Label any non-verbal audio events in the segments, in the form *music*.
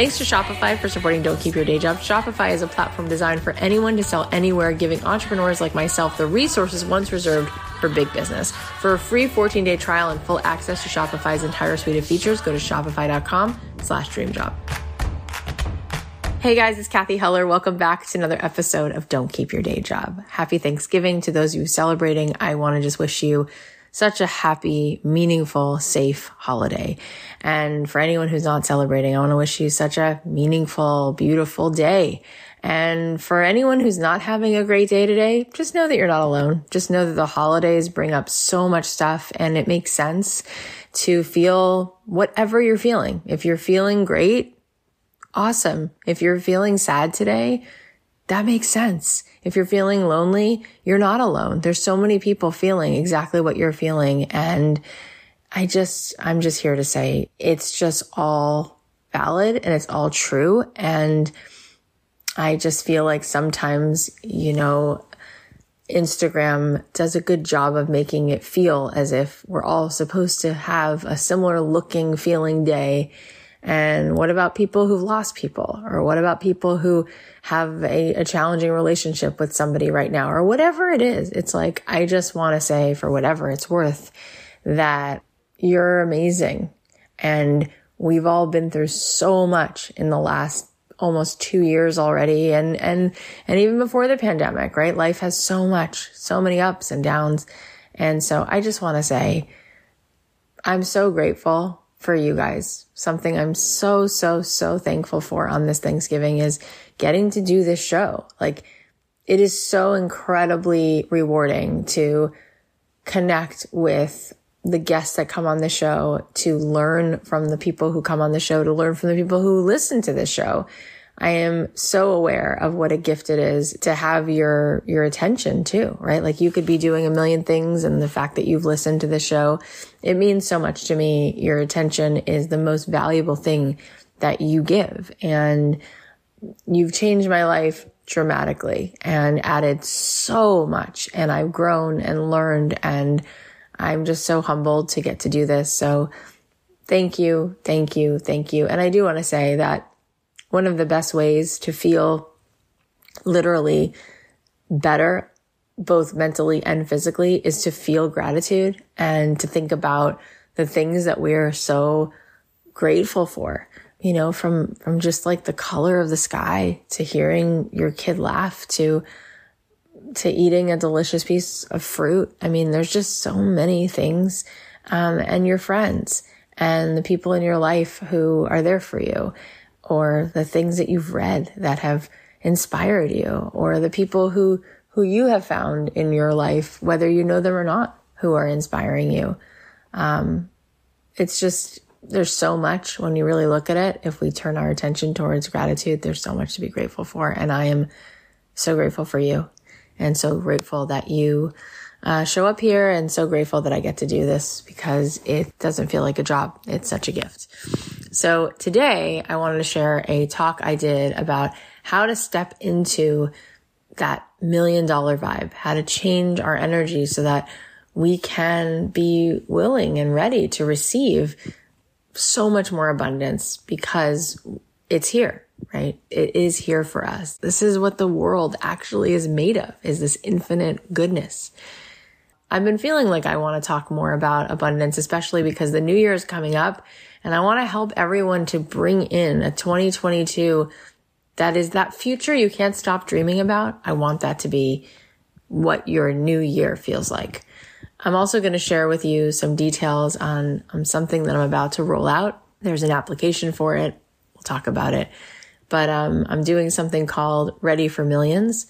Thanks to Shopify for supporting Don't Keep Your Day Job. Shopify is a platform designed for anyone to sell anywhere, giving entrepreneurs like myself the resources once reserved for big business. For a free 14-day trial and full access to Shopify's entire suite of features, go to shopify.com slash dreamjob. Hey guys, it's Cathy Heller. Welcome back to another episode of Don't Keep Your Day Job. Happy Thanksgiving to those of you celebrating. I want to just wish you such a happy, meaningful, safe holiday. And for anyone who's not celebrating, I want to wish you such a meaningful, beautiful day. And for anyone who's not having a great day today, just know that you're not alone. Just know that the holidays bring up so much stuff and it makes sense to feel whatever you're feeling. If you're feeling great, awesome. If you're feeling sad today, that makes sense. If you're feeling lonely, you're not alone. There's so many people feeling exactly what you're feeling. And I just, I'm just here to say it's just all valid and it's all true. And I just feel like sometimes, you know, Instagram does a good job of making it feel as if we're all supposed to have a similar looking feeling day and what about people who've lost people? Or what about people who have a, a challenging relationship with somebody right now? Or whatever it is. It's like, I just want to say for whatever it's worth that you're amazing. And we've all been through so much in the last almost two years already. And, and, and even before the pandemic, right? Life has so much, so many ups and downs. And so I just want to say, I'm so grateful for you guys. Something I'm so, so, so thankful for on this Thanksgiving is getting to do this show. Like it is so incredibly rewarding to connect with the guests that come on the show, to learn from the people who come on the show, to learn from the people who listen to this show. I am so aware of what a gift it is to have your, your attention too, right? Like you could be doing a million things and the fact that you've listened to the show, it means so much to me. Your attention is the most valuable thing that you give. And you've changed my life dramatically and added so much. And I've grown and learned and I'm just so humbled to get to do this. So thank you. Thank you. Thank you. And I do want to say that one of the best ways to feel literally better, both mentally and physically, is to feel gratitude and to think about the things that we're so grateful for. You know, from, from just like the color of the sky to hearing your kid laugh to, to eating a delicious piece of fruit. I mean, there's just so many things. Um, and your friends and the people in your life who are there for you or the things that you've read that have inspired you or the people who, who you have found in your life, whether you know them or not, who are inspiring you. Um, it's just, there's so much when you really look at it. If we turn our attention towards gratitude, there's so much to be grateful for. And I am so grateful for you and so grateful that you uh, show up here and so grateful that I get to do this because it doesn't feel like a job. It's such a gift. So today I wanted to share a talk I did about how to step into that million dollar vibe, how to change our energy so that we can be willing and ready to receive so much more abundance because it's here, right? It is here for us. This is what the world actually is made of, is this infinite goodness. I've been feeling like I want to talk more about abundance, especially because the new year is coming up and I want to help everyone to bring in a 2022 that is that future you can't stop dreaming about. I want that to be what your new year feels like. I'm also going to share with you some details on, something that I'm about to roll out. There's an application for it. We'll talk about it. But um, I'm doing something called Ready for Millions.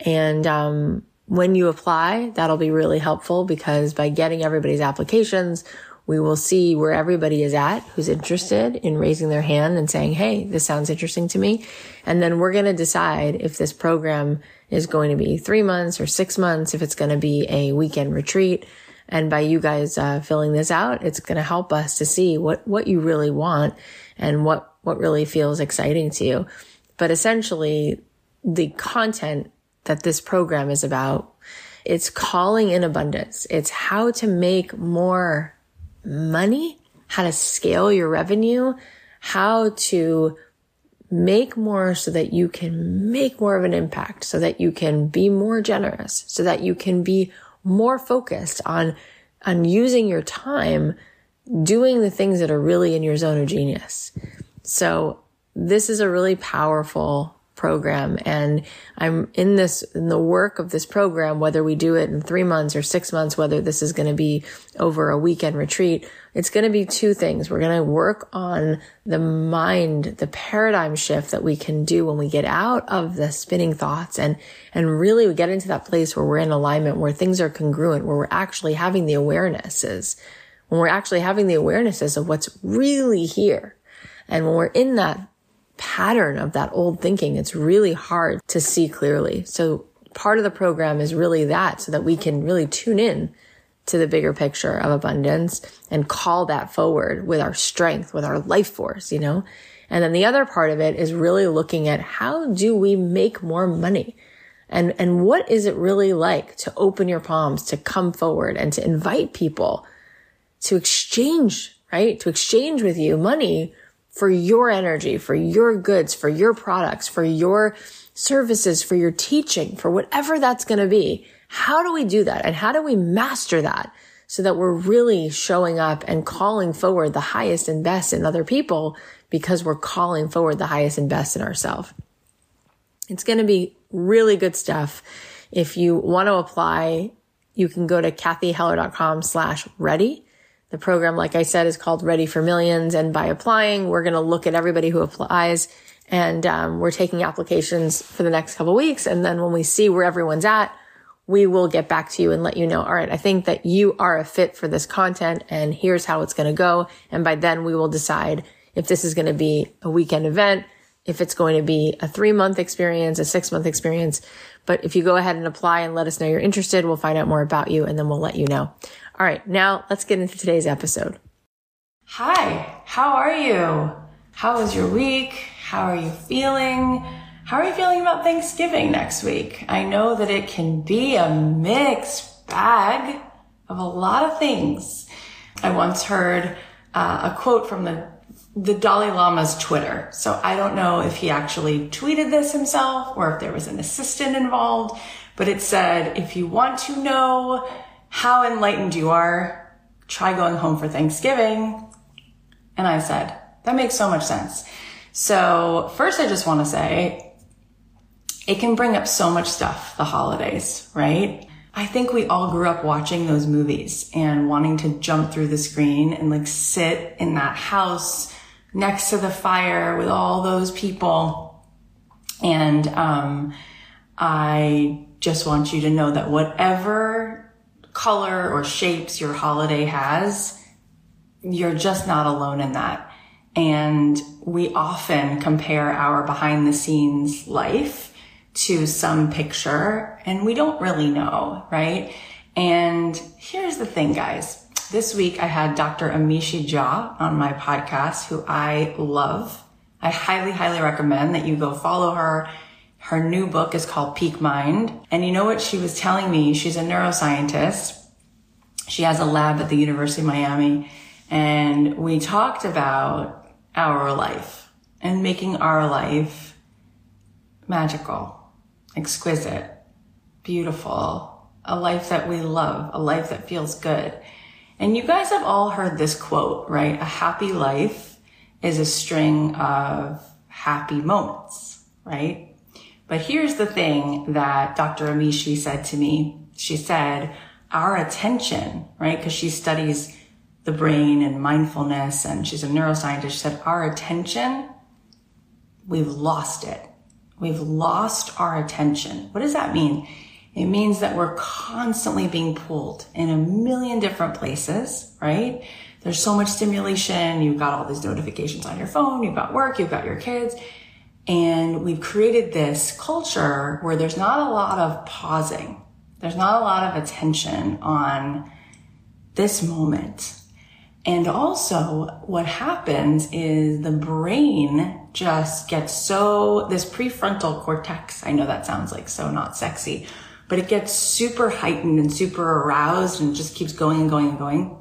And um, when you apply, that'll be really helpful because by getting everybody's applications, we will see where everybody is at who's interested in raising their hand and saying, Hey, this sounds interesting to me. And then we're going to decide if this program is going to be three months or six months, if it's going to be a weekend retreat. And by you guys uh, filling this out, it's going to help us to see what, what you really want and what, what really feels exciting to you. But essentially, the content that this program is about. It's calling in abundance. It's how to make more money, how to scale your revenue, how to make more so that you can make more of an impact, so that you can be more generous, so that you can be more focused on, on using your time doing the things that are really in your zone of genius. So this is a really powerful program. And I'm in this, in the work of this program, whether we do it in three months or six months, whether this is going to be over a weekend retreat, it's going to be two things. We're going to work on the mind, the paradigm shift that we can do when we get out of the spinning thoughts and, and really we get into that place where we're in alignment, where things are congruent, where we're actually having the awarenesses, when we're actually having the awarenesses of what's really here. And when we're in that pattern of that old thinking, it's really hard to see clearly. So part of the program is really that so that we can really tune in to the bigger picture of abundance and call that forward with our strength, with our life force, you know? And then the other part of it is really looking at how do we make more money? And, and what is it really like to open your palms, to come forward and to invite people to exchange, right? To exchange with you money for your energy, for your goods, for your products, for your services, for your teaching, for whatever that's going to be. How do we do that? And how do we master that so that we're really showing up and calling forward the highest and best in other people because we're calling forward the highest and best in ourselves? It's going to be really good stuff. If you want to apply, you can go to cathyheller.com slash ready the program, like I said, is called Ready for Millions. And by applying, we're going to look at everybody who applies and um, we're taking applications for the next couple weeks. And then when we see where everyone's at, we will get back to you and let you know, all right, I think that you are a fit for this content and here's how it's going to go. And by then we will decide if this is going to be a weekend event, if it's going to be a three month experience, a six month experience. But if you go ahead and apply and let us know you're interested, we'll find out more about you and then we'll let you know. All right, now let's get into today's episode. Hi, how are you? How was your week? How are you feeling? How are you feeling about Thanksgiving next week? I know that it can be a mixed bag of a lot of things. I once heard uh, a quote from the the Dalai Lama's Twitter. So I don't know if he actually tweeted this himself or if there was an assistant involved, but it said, if you want to know how enlightened you are. Try going home for Thanksgiving. And I said, that makes so much sense. So first, I just want to say it can bring up so much stuff, the holidays, right? I think we all grew up watching those movies and wanting to jump through the screen and like sit in that house next to the fire with all those people. And, um, I just want you to know that whatever color or shapes your holiday has, you're just not alone in that. And we often compare our behind the scenes life to some picture and we don't really know, right? And here's the thing, guys. This week I had Dr. Amishi Jha on my podcast, who I love. I highly, highly recommend that you go follow her her new book is called Peak Mind. And you know what she was telling me? She's a neuroscientist. She has a lab at the University of Miami. And we talked about our life and making our life magical, exquisite, beautiful, a life that we love, a life that feels good. And you guys have all heard this quote, right? A happy life is a string of happy moments, right? But here's the thing that Dr. Amishi said to me. She said, our attention, right? Because she studies the brain and mindfulness and she's a neuroscientist. She said, our attention, we've lost it. We've lost our attention. What does that mean? It means that we're constantly being pulled in a million different places, right? There's so much stimulation. You've got all these notifications on your phone. You've got work. You've got your kids. And we've created this culture where there's not a lot of pausing. There's not a lot of attention on this moment. And also what happens is the brain just gets so, this prefrontal cortex, I know that sounds like so not sexy, but it gets super heightened and super aroused and just keeps going and going and going.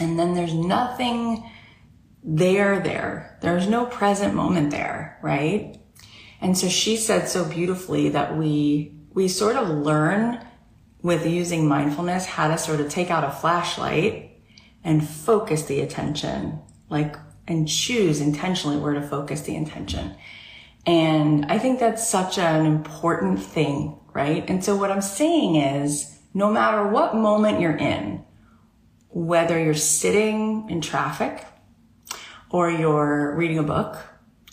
And then there's nothing there there. There's no present moment there, right? And so she said so beautifully that we, we sort of learn with using mindfulness how to sort of take out a flashlight and focus the attention, like, and choose intentionally where to focus the intention. And I think that's such an important thing, right? And so what I'm saying is no matter what moment you're in, whether you're sitting in traffic or you're reading a book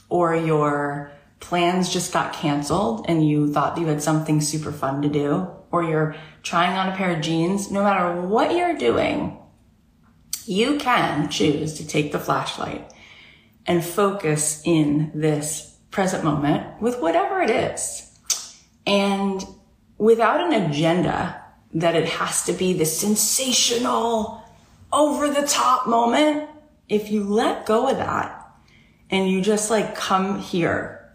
or your plans just got canceled and you thought you had something super fun to do or you're trying on a pair of jeans, no matter what you're doing, you can choose to take the flashlight and focus in this present moment with whatever it is. And without an agenda that it has to be the sensational, over the top moment, if you let go of that and you just like come here,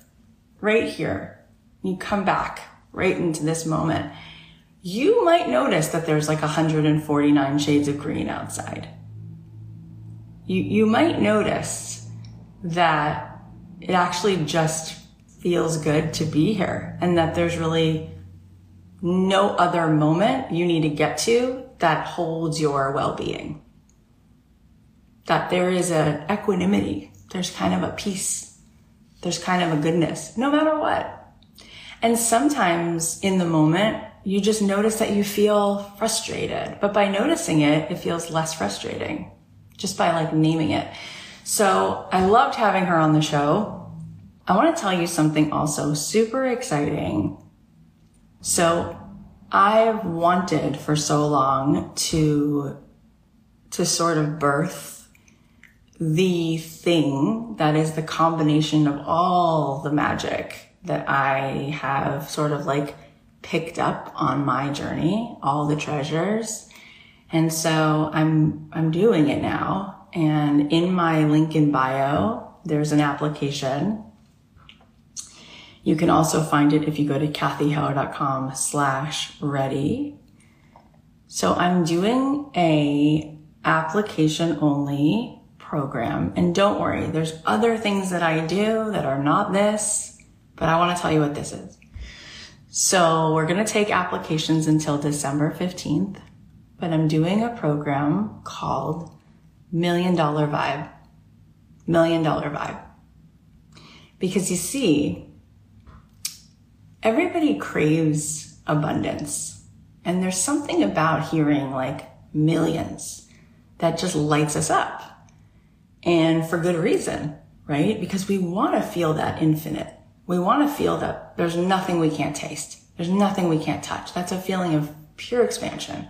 right here, you come back right into this moment, you might notice that there's like 149 shades of green outside. You, you might notice that it actually just feels good to be here and that there's really no other moment you need to get to that holds your well-being. That there is an equanimity. There's kind of a peace. There's kind of a goodness, no matter what. And sometimes in the moment, you just notice that you feel frustrated. But by noticing it, it feels less frustrating just by like naming it. So I loved having her on the show. I want to tell you something also super exciting. So I've wanted for so long to, to sort of birth the thing that is the combination of all the magic that I have sort of like picked up on my journey, all the treasures. And so I'm, I'm doing it now. And in my link in bio, there's an application. You can also find it if you go to cathyheller.com slash ready. So I'm doing a application only program. And don't worry, there's other things that I do that are not this, but I want to tell you what this is. So we're going to take applications until December 15th, but I'm doing a program called Million Dollar Vibe. Million Dollar Vibe. Because you see, everybody craves abundance. And there's something about hearing like millions that just lights us up. And for good reason, right? Because we want to feel that infinite. We want to feel that there's nothing we can't taste. There's nothing we can't touch. That's a feeling of pure expansion,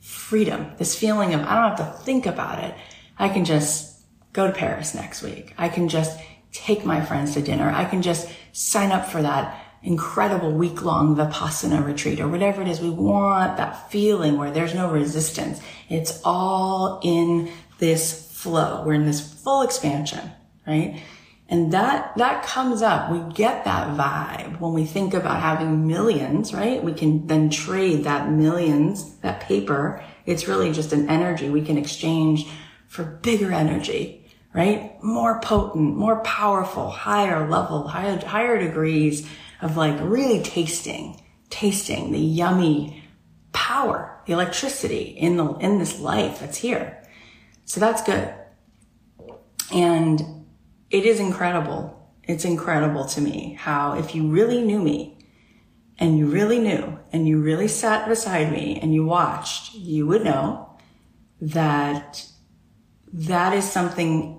freedom, this feeling of I don't have to think about it. I can just go to Paris next week. I can just take my friends to dinner. I can just sign up for that incredible week long Vipassana retreat or whatever it is. We want that feeling where there's no resistance. It's all in this flow. We're in this full expansion, right? And that, that comes up. We get that vibe when we think about having millions, right? We can then trade that millions, that paper. It's really just an energy we can exchange for bigger energy, right? More potent, more powerful, higher level, higher, higher degrees of like really tasting, tasting the yummy power, the electricity in the, in this life that's here. So that's good. And it is incredible. It's incredible to me how if you really knew me and you really knew and you really sat beside me and you watched, you would know that that is something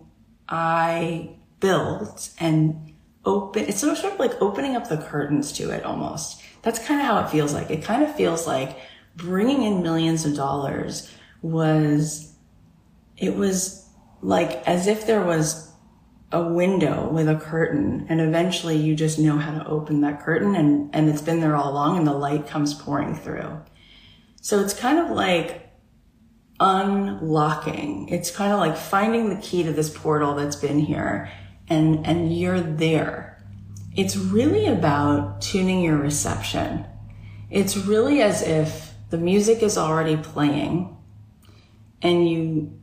I built and open. It's sort of like opening up the curtains to it almost. That's kind of how it feels like. It kind of feels like bringing in millions of dollars was, it was like as if there was a window with a curtain and eventually you just know how to open that curtain and, and it's been there all along and the light comes pouring through. So it's kind of like unlocking. It's kind of like finding the key to this portal that's been here and, and you're there. It's really about tuning your reception. It's really as if the music is already playing and you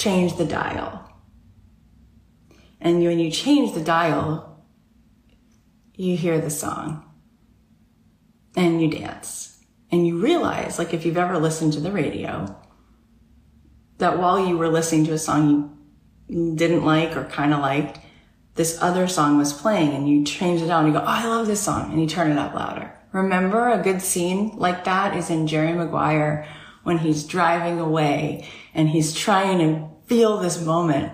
change the dial And when you change the dial, you hear the song and you dance and you realize, like if you've ever listened to the radio, that while you were listening to a song you didn't like or kind of liked, this other song was playing and you change it out and you go, Oh, I love this song. And you turn it up louder. Remember a good scene like that is in Jerry Maguire when he's driving away and he's trying to feel this moment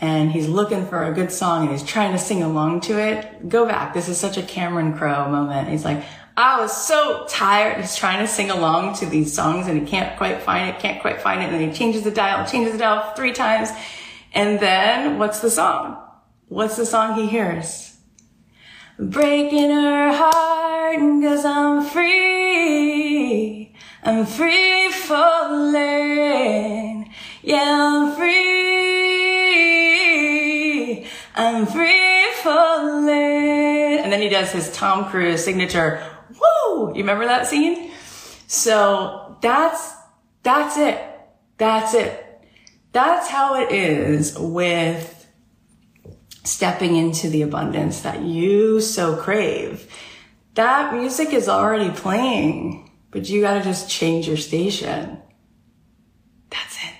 and he's looking for a good song and he's trying to sing along to it. Go back. This is such a Cameron Crowe moment. He's like, I was so tired. He's trying to sing along to these songs and he can't quite find it, can't quite find it. And then he changes the dial, changes the dial three times. And then what's the song? What's the song he hears? Breaking her heart cause I'm free. I'm free falling. Yeah, I'm free. I'm free falling. And then he does his Tom Cruise signature woo! You remember that scene? So that's, that's it. That's it. That's how it is with stepping into the abundance that you so crave. That music is already playing, but you gotta just change your station. That's it.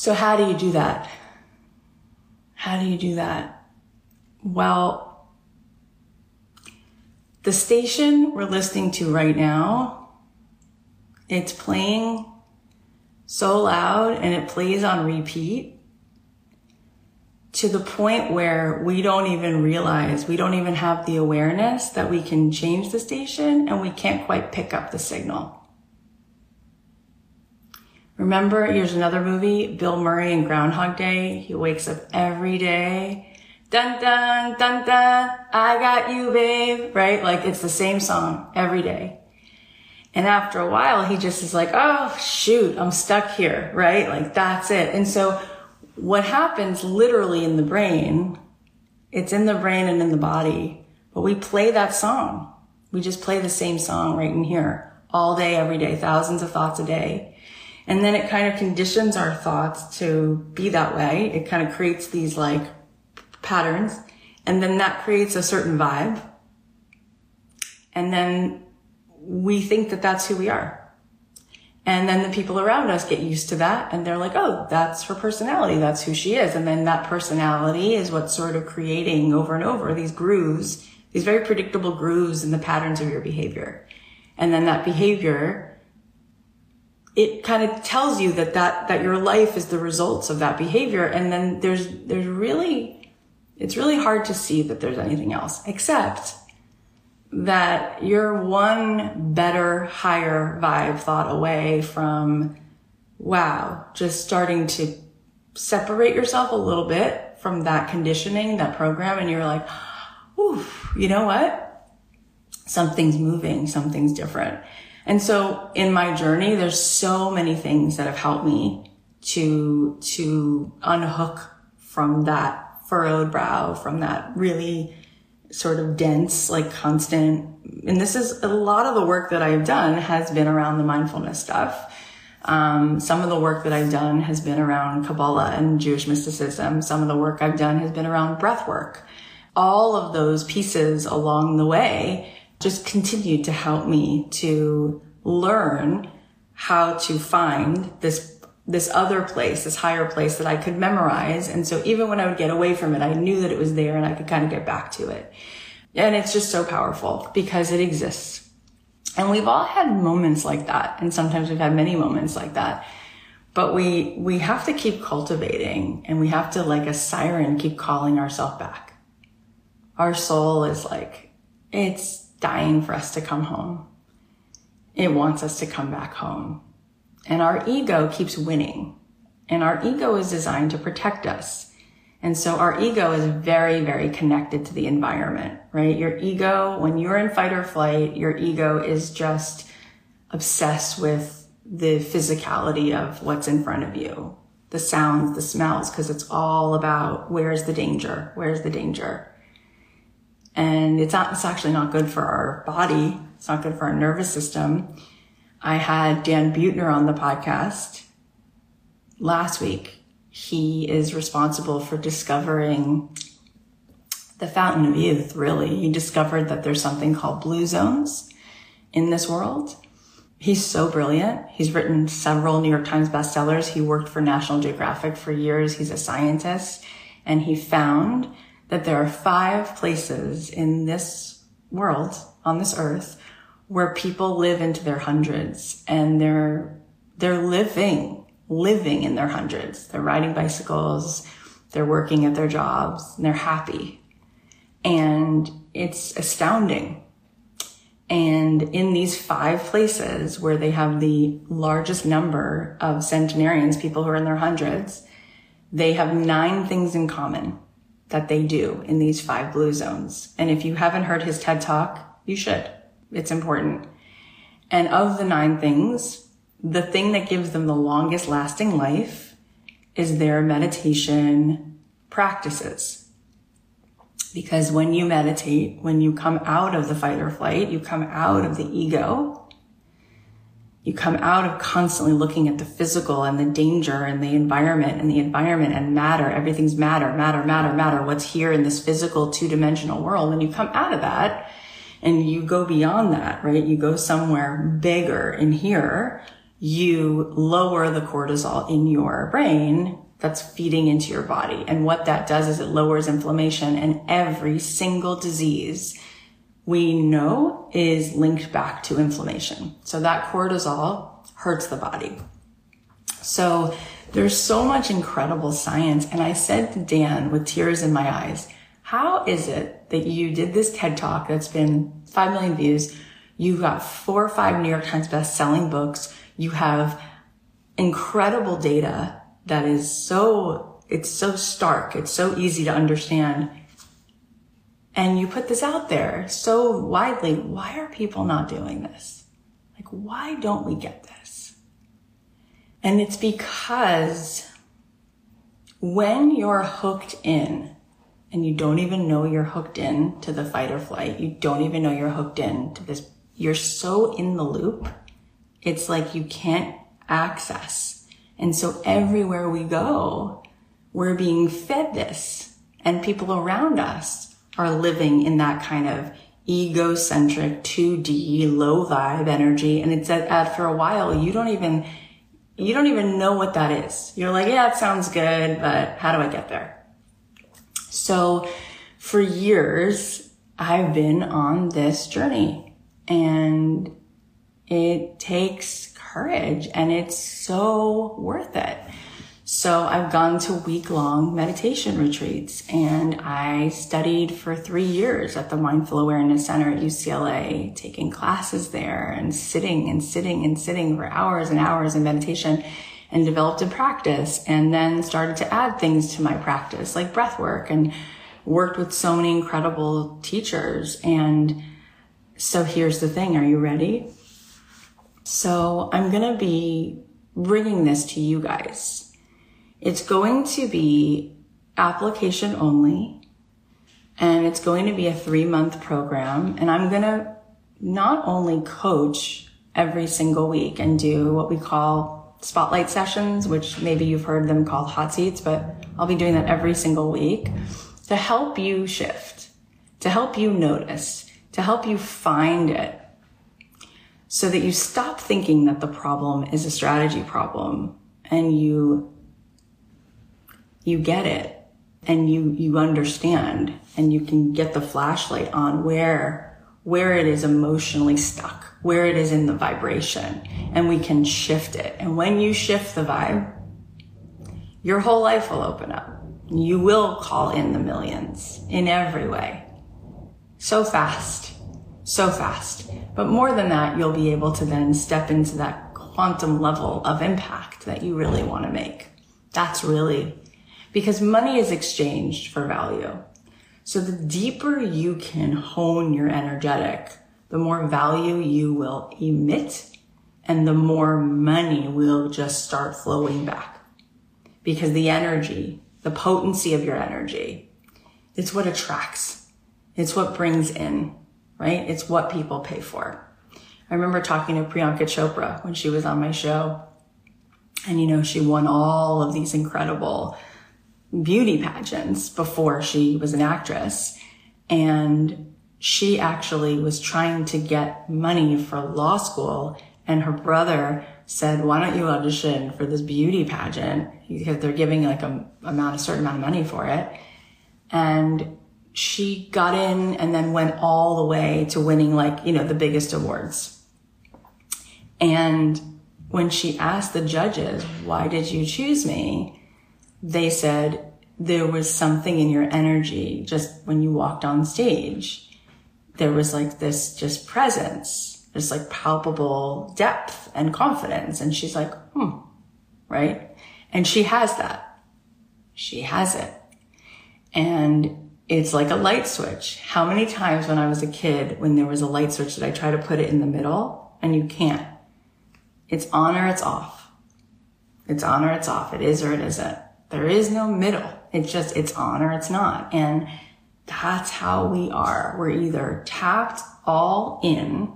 So how do you do that? How do you do that? Well, the station we're listening to right now, it's playing so loud and it plays on repeat to the point where we don't even realize, we don't even have the awareness that we can change the station and we can't quite pick up the signal. Remember, here's another movie, Bill Murray in Groundhog Day. He wakes up every day dun dun dun dun, I got you, babe, right? Like it's the same song every day. And after a while, he just is like, oh, shoot, I'm stuck here, right? Like that's it. And so what happens literally in the brain, it's in the brain and in the body, but we play that song. We just play the same song right in here all day, every day, thousands of thoughts a day. And then it kind of conditions our thoughts to be that way. It kind of creates these like patterns. And then that creates a certain vibe. And then we think that that's who we are. And then the people around us get used to that and they're like, oh, that's her personality. That's who she is. And then that personality is what's sort of creating over and over these grooves, these very predictable grooves in the patterns of your behavior. And then that behavior, it kind of tells you that that, that your life is the results of that behavior. And then there's, there's really, it's really hard to see that there's anything else except that you're one better, higher vibe thought away from, wow, just starting to separate yourself a little bit from that conditioning, that program. And you're like, ooh, you know what? Something's moving, something's different. And so in my journey, there's so many things that have helped me to, to unhook from that furrowed brow, from that really sort of dense, like constant. And this is a lot of the work that I've done has been around the mindfulness stuff. Um, some of the work that I've done has been around Kabbalah and Jewish mysticism. Some of the work I've done has been around breath work. All of those pieces along the way just continued to help me to learn how to find this this other place, this higher place that I could memorize. And so even when I would get away from it, I knew that it was there and I could kind of get back to it. And it's just so powerful because it exists. And we've all had moments like that. And sometimes we've had many moments like that. But we, we have to keep cultivating and we have to like a siren keep calling ourselves back. Our soul is like, it's dying for us to come home. It wants us to come back home and our ego keeps winning. And our ego is designed to protect us. And so our ego is very, very connected to the environment, right? Your ego, when you're in fight or flight, your ego is just obsessed with the physicality of what's in front of you, the sounds, the smells, because it's all about where's the danger? Where's the danger? And it's not, it's actually not good for our body. It's not good for our nervous system. I had Dan Buettner on the podcast last week he is responsible for discovering the fountain of youth, really. He discovered that there's something called blue zones in this world. He's so brilliant. He's written several New York Times bestsellers. He worked for National Geographic for years. He's a scientist and he found that there are five places in this world, on this earth, where people live into their hundreds and they're, they're living, living in their hundreds. They're riding bicycles. They're working at their jobs and they're happy. And it's astounding. And in these five places where they have the largest number of centenarians, people who are in their hundreds, they have nine things in common that they do in these five blue zones. And if you haven't heard his TED talk, you should. It's important. And of the nine things, the thing that gives them the longest lasting life is their meditation practices. Because when you meditate, when you come out of the fight or flight, you come out of the ego, you come out of constantly looking at the physical and the danger and the environment and the environment and matter. Everything's matter, matter, matter, matter. What's here in this physical two dimensional world. When you come out of that and you go beyond that, right? You go somewhere bigger in here. You lower the cortisol in your brain that's feeding into your body. And what that does is it lowers inflammation and every single disease we know is linked back to inflammation. So that cortisol hurts the body. So there's so much incredible science. And I said to Dan with tears in my eyes, how is it that you did this TED talk that's been 5 million views? You've got four or five New York Times best selling books. You have incredible data that is so, it's so stark. It's so easy to understand and you put this out there so widely, why are people not doing this? Like, why don't we get this? And it's because when you're hooked in and you don't even know you're hooked in to the fight or flight, you don't even know you're hooked in to this, you're so in the loop. It's like you can't access. And so everywhere we go, we're being fed this and people around us are living in that kind of egocentric 2D low vibe energy. And it's at, for a while, you don't even, you don't even know what that is. You're like, yeah, it sounds good, but how do I get there? So for years, I've been on this journey and it takes courage and it's so worth it. So I've gone to week long meditation retreats and I studied for three years at the Mindful Awareness Center at UCLA, taking classes there and sitting and sitting and sitting for hours and hours in meditation and developed a practice and then started to add things to my practice like breath work and worked with so many incredible teachers. And so here's the thing. Are you ready? So I'm going to be bringing this to you guys it's going to be application only and it's going to be a three month program. And I'm going to not only coach every single week and do what we call spotlight sessions, which maybe you've heard them called hot seats, but I'll be doing that every single week to help you shift, to help you notice, to help you find it so that you stop thinking that the problem is a strategy problem and you you get it and you, you understand and you can get the flashlight on where, where it is emotionally stuck, where it is in the vibration and we can shift it. And when you shift the vibe, your whole life will open up. You will call in the millions in every way. So fast. So fast. But more than that, you'll be able to then step into that quantum level of impact that you really want to make. That's really because money is exchanged for value. So the deeper you can hone your energetic, the more value you will emit and the more money will just start flowing back. Because the energy, the potency of your energy, it's what attracts. It's what brings in, right? It's what people pay for. I remember talking to Priyanka Chopra when she was on my show And, you know, she won all of these incredible beauty pageants before she was an actress. And she actually was trying to get money for law school and her brother said, why don't you audition for this beauty pageant? Because they're giving like a amount, a certain amount of money for it. And she got in and then went all the way to winning like, you know, the biggest awards. And when she asked the judges, why did you choose me? They said, there was something in your energy just when you walked on stage. There was like this just presence this like palpable depth and confidence. And she's like, hmm, right? And she has that. She has it. And it's like a light switch. How many times when I was a kid, when there was a light switch, did I try to put it in the middle? And you can't. It's on or it's off. It's on or it's off. It is or it isn't. There is no middle. It's just, it's on or it's not. And that's how we are. We're either tapped all in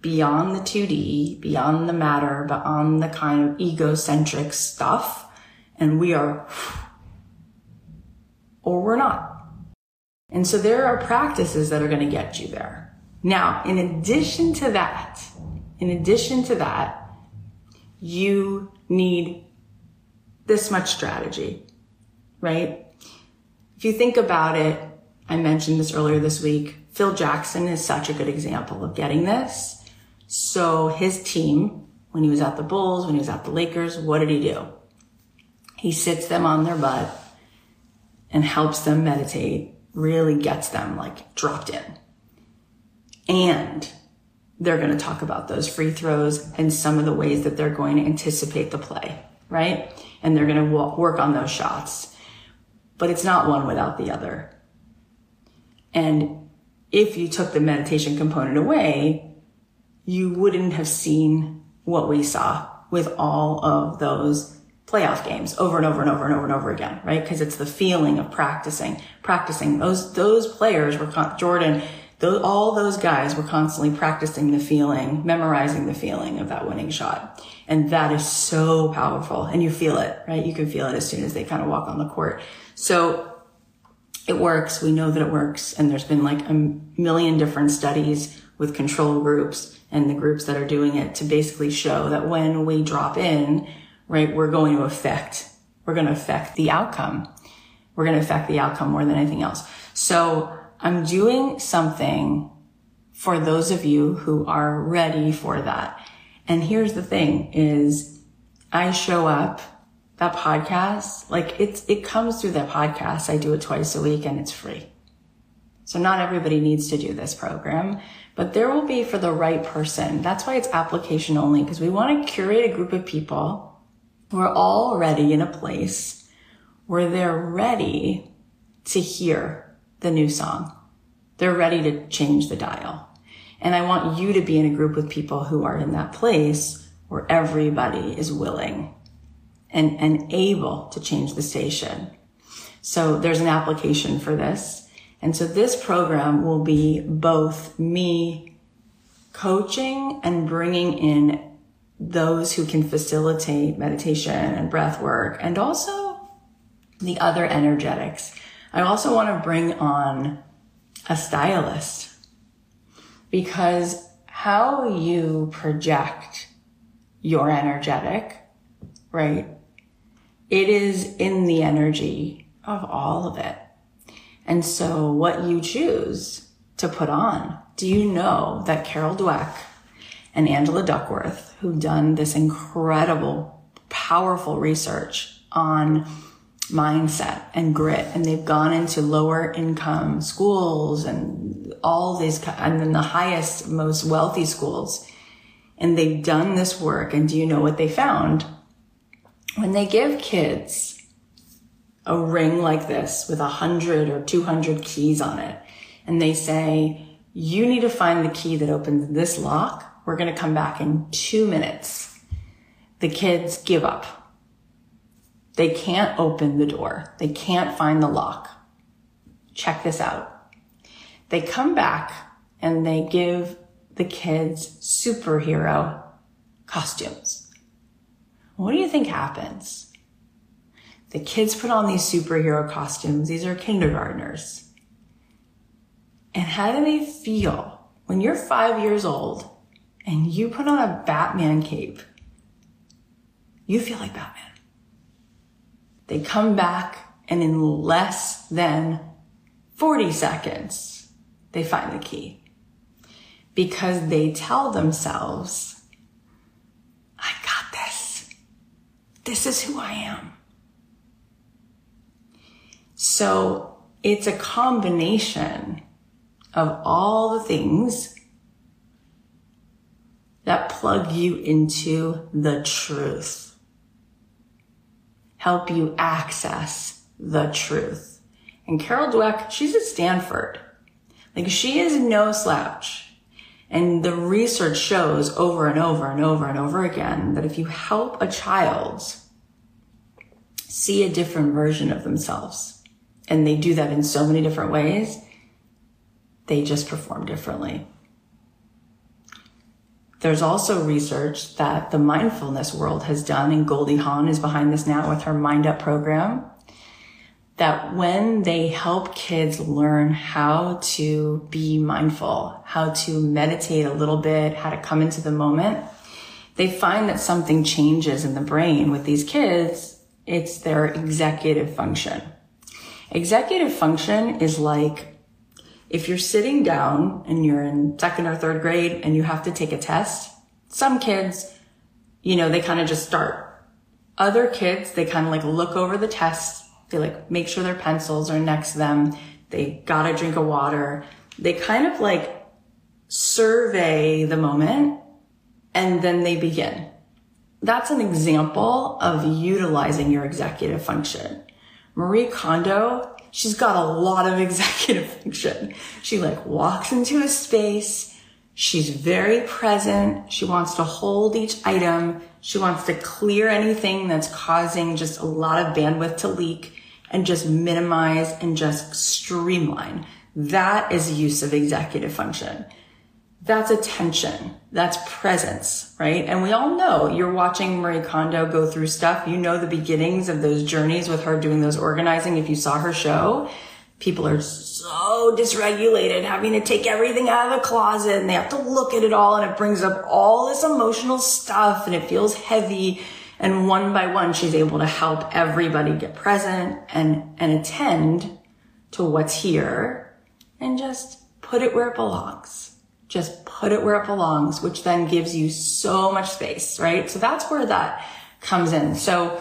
beyond the 2D, beyond the matter, beyond the kind of egocentric stuff. And we are, or we're not. And so there are practices that are going to get you there. Now, in addition to that, in addition to that, you need this much strategy, right? If you think about it, I mentioned this earlier this week. Phil Jackson is such a good example of getting this. So his team, when he was at the Bulls, when he was at the Lakers, what did he do? He sits them on their butt and helps them meditate, really gets them like dropped in. And they're going to talk about those free throws and some of the ways that they're going to anticipate the play, right? And they're going to work on those shots. But it's not one without the other. And if you took the meditation component away, you wouldn't have seen what we saw with all of those playoff games over and over and over and over and over again, right? Because it's the feeling of practicing, practicing. Those those players were Jordan. Those, all those guys were constantly practicing the feeling, memorizing the feeling of that winning shot, and that is so powerful. And you feel it, right? You can feel it as soon as they kind of walk on the court. So it works. We know that it works, and there's been like a million different studies with control groups and the groups that are doing it to basically show that when we drop in, right, we're going to affect, we're going to affect the outcome. We're going to affect the outcome more than anything else. So I'm doing something for those of you who are ready for that. And here's the thing is I show up that podcast, like it's, it comes through that podcast. I do it twice a week and it's free. So not everybody needs to do this program, but there will be for the right person. That's why it's application only because we want to curate a group of people who are already in a place where they're ready to hear the new song. They're ready to change the dial. And I want you to be in a group with people who are in that place where everybody is willing and, and able to change the station. So there's an application for this. And so this program will be both me coaching and bringing in those who can facilitate meditation and breath work and also the other energetics. I also want to bring on a stylist because how you project your energetic, right? It is in the energy of all of it. And so what you choose to put on, do you know that Carol Dweck and Angela Duckworth, who've done this incredible, powerful research on mindset and grit, and they've gone into lower income schools and all these, and then the highest, most wealthy schools. And they've done this work. And do you know what they found? When they give kids a ring like this with a hundred or 200 keys on it. And they say, you need to find the key that opens this lock. We're going to come back in two minutes. The kids give up. They can't open the door. They can't find the lock. Check this out. They come back and they give the kids superhero costumes. What do you think happens? The kids put on these superhero costumes. These are kindergartners. And how do they feel when you're five years old and you put on a Batman cape? You feel like Batman. They come back and in less than 40 seconds, they find the key because they tell themselves, I got this. This is who I am. So it's a combination of all the things that plug you into the truth, help you access the truth. And Carol Dweck, she's at Stanford. Like she is no slouch. And the research shows over and over and over and over again that if you help a child see a different version of themselves, and they do that in so many different ways, they just perform differently. There's also research that the mindfulness world has done, and Goldie Hawn is behind this now with her Mind Up program that when they help kids learn how to be mindful, how to meditate a little bit, how to come into the moment, they find that something changes in the brain with these kids. It's their executive function. Executive function is like if you're sitting down and you're in second or third grade and you have to take a test, some kids, you know, they kind of just start. Other kids, they kind of like look over the test they like make sure their pencils are next to them. They got a drink of water. They kind of like survey the moment and then they begin. That's an example of utilizing your executive function. Marie Kondo, she's got a lot of *laughs* executive function. She like walks into a space. She's very present. She wants to hold each item. She wants to clear anything that's causing just a lot of bandwidth to leak and just minimize and just streamline. That is use of executive function. That's attention. That's presence, right? And we all know you're watching Marie Kondo go through stuff. You know the beginnings of those journeys with her doing those organizing. If you saw her show, people are so dysregulated, having to take everything out of the closet and they have to look at it all and it brings up all this emotional stuff and it feels heavy and one by one, she's able to help everybody get present and, and attend to what's here and just put it where it belongs. Just put it where it belongs, which then gives you so much space, right? So that's where that comes in. So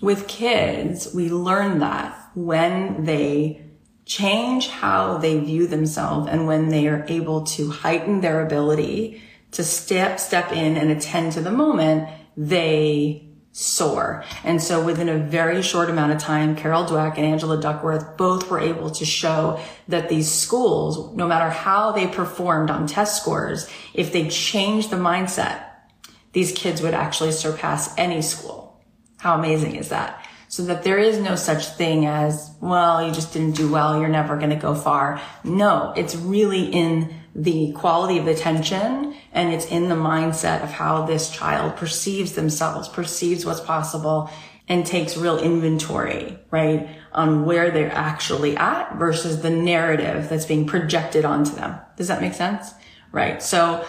with kids, we learn that when they change how they view themselves and when they are able to heighten their ability to step, step in and attend to the moment, they soar. And so within a very short amount of time, Carol Dweck and Angela Duckworth both were able to show that these schools, no matter how they performed on test scores, if they changed the mindset, these kids would actually surpass any school. How amazing is that? So that there is no such thing as, well, you just didn't do well. You're never going to go far. No, it's really in the quality of attention and it's in the mindset of how this child perceives themselves, perceives what's possible and takes real inventory, right? On where they're actually at versus the narrative that's being projected onto them. Does that make sense? Right. So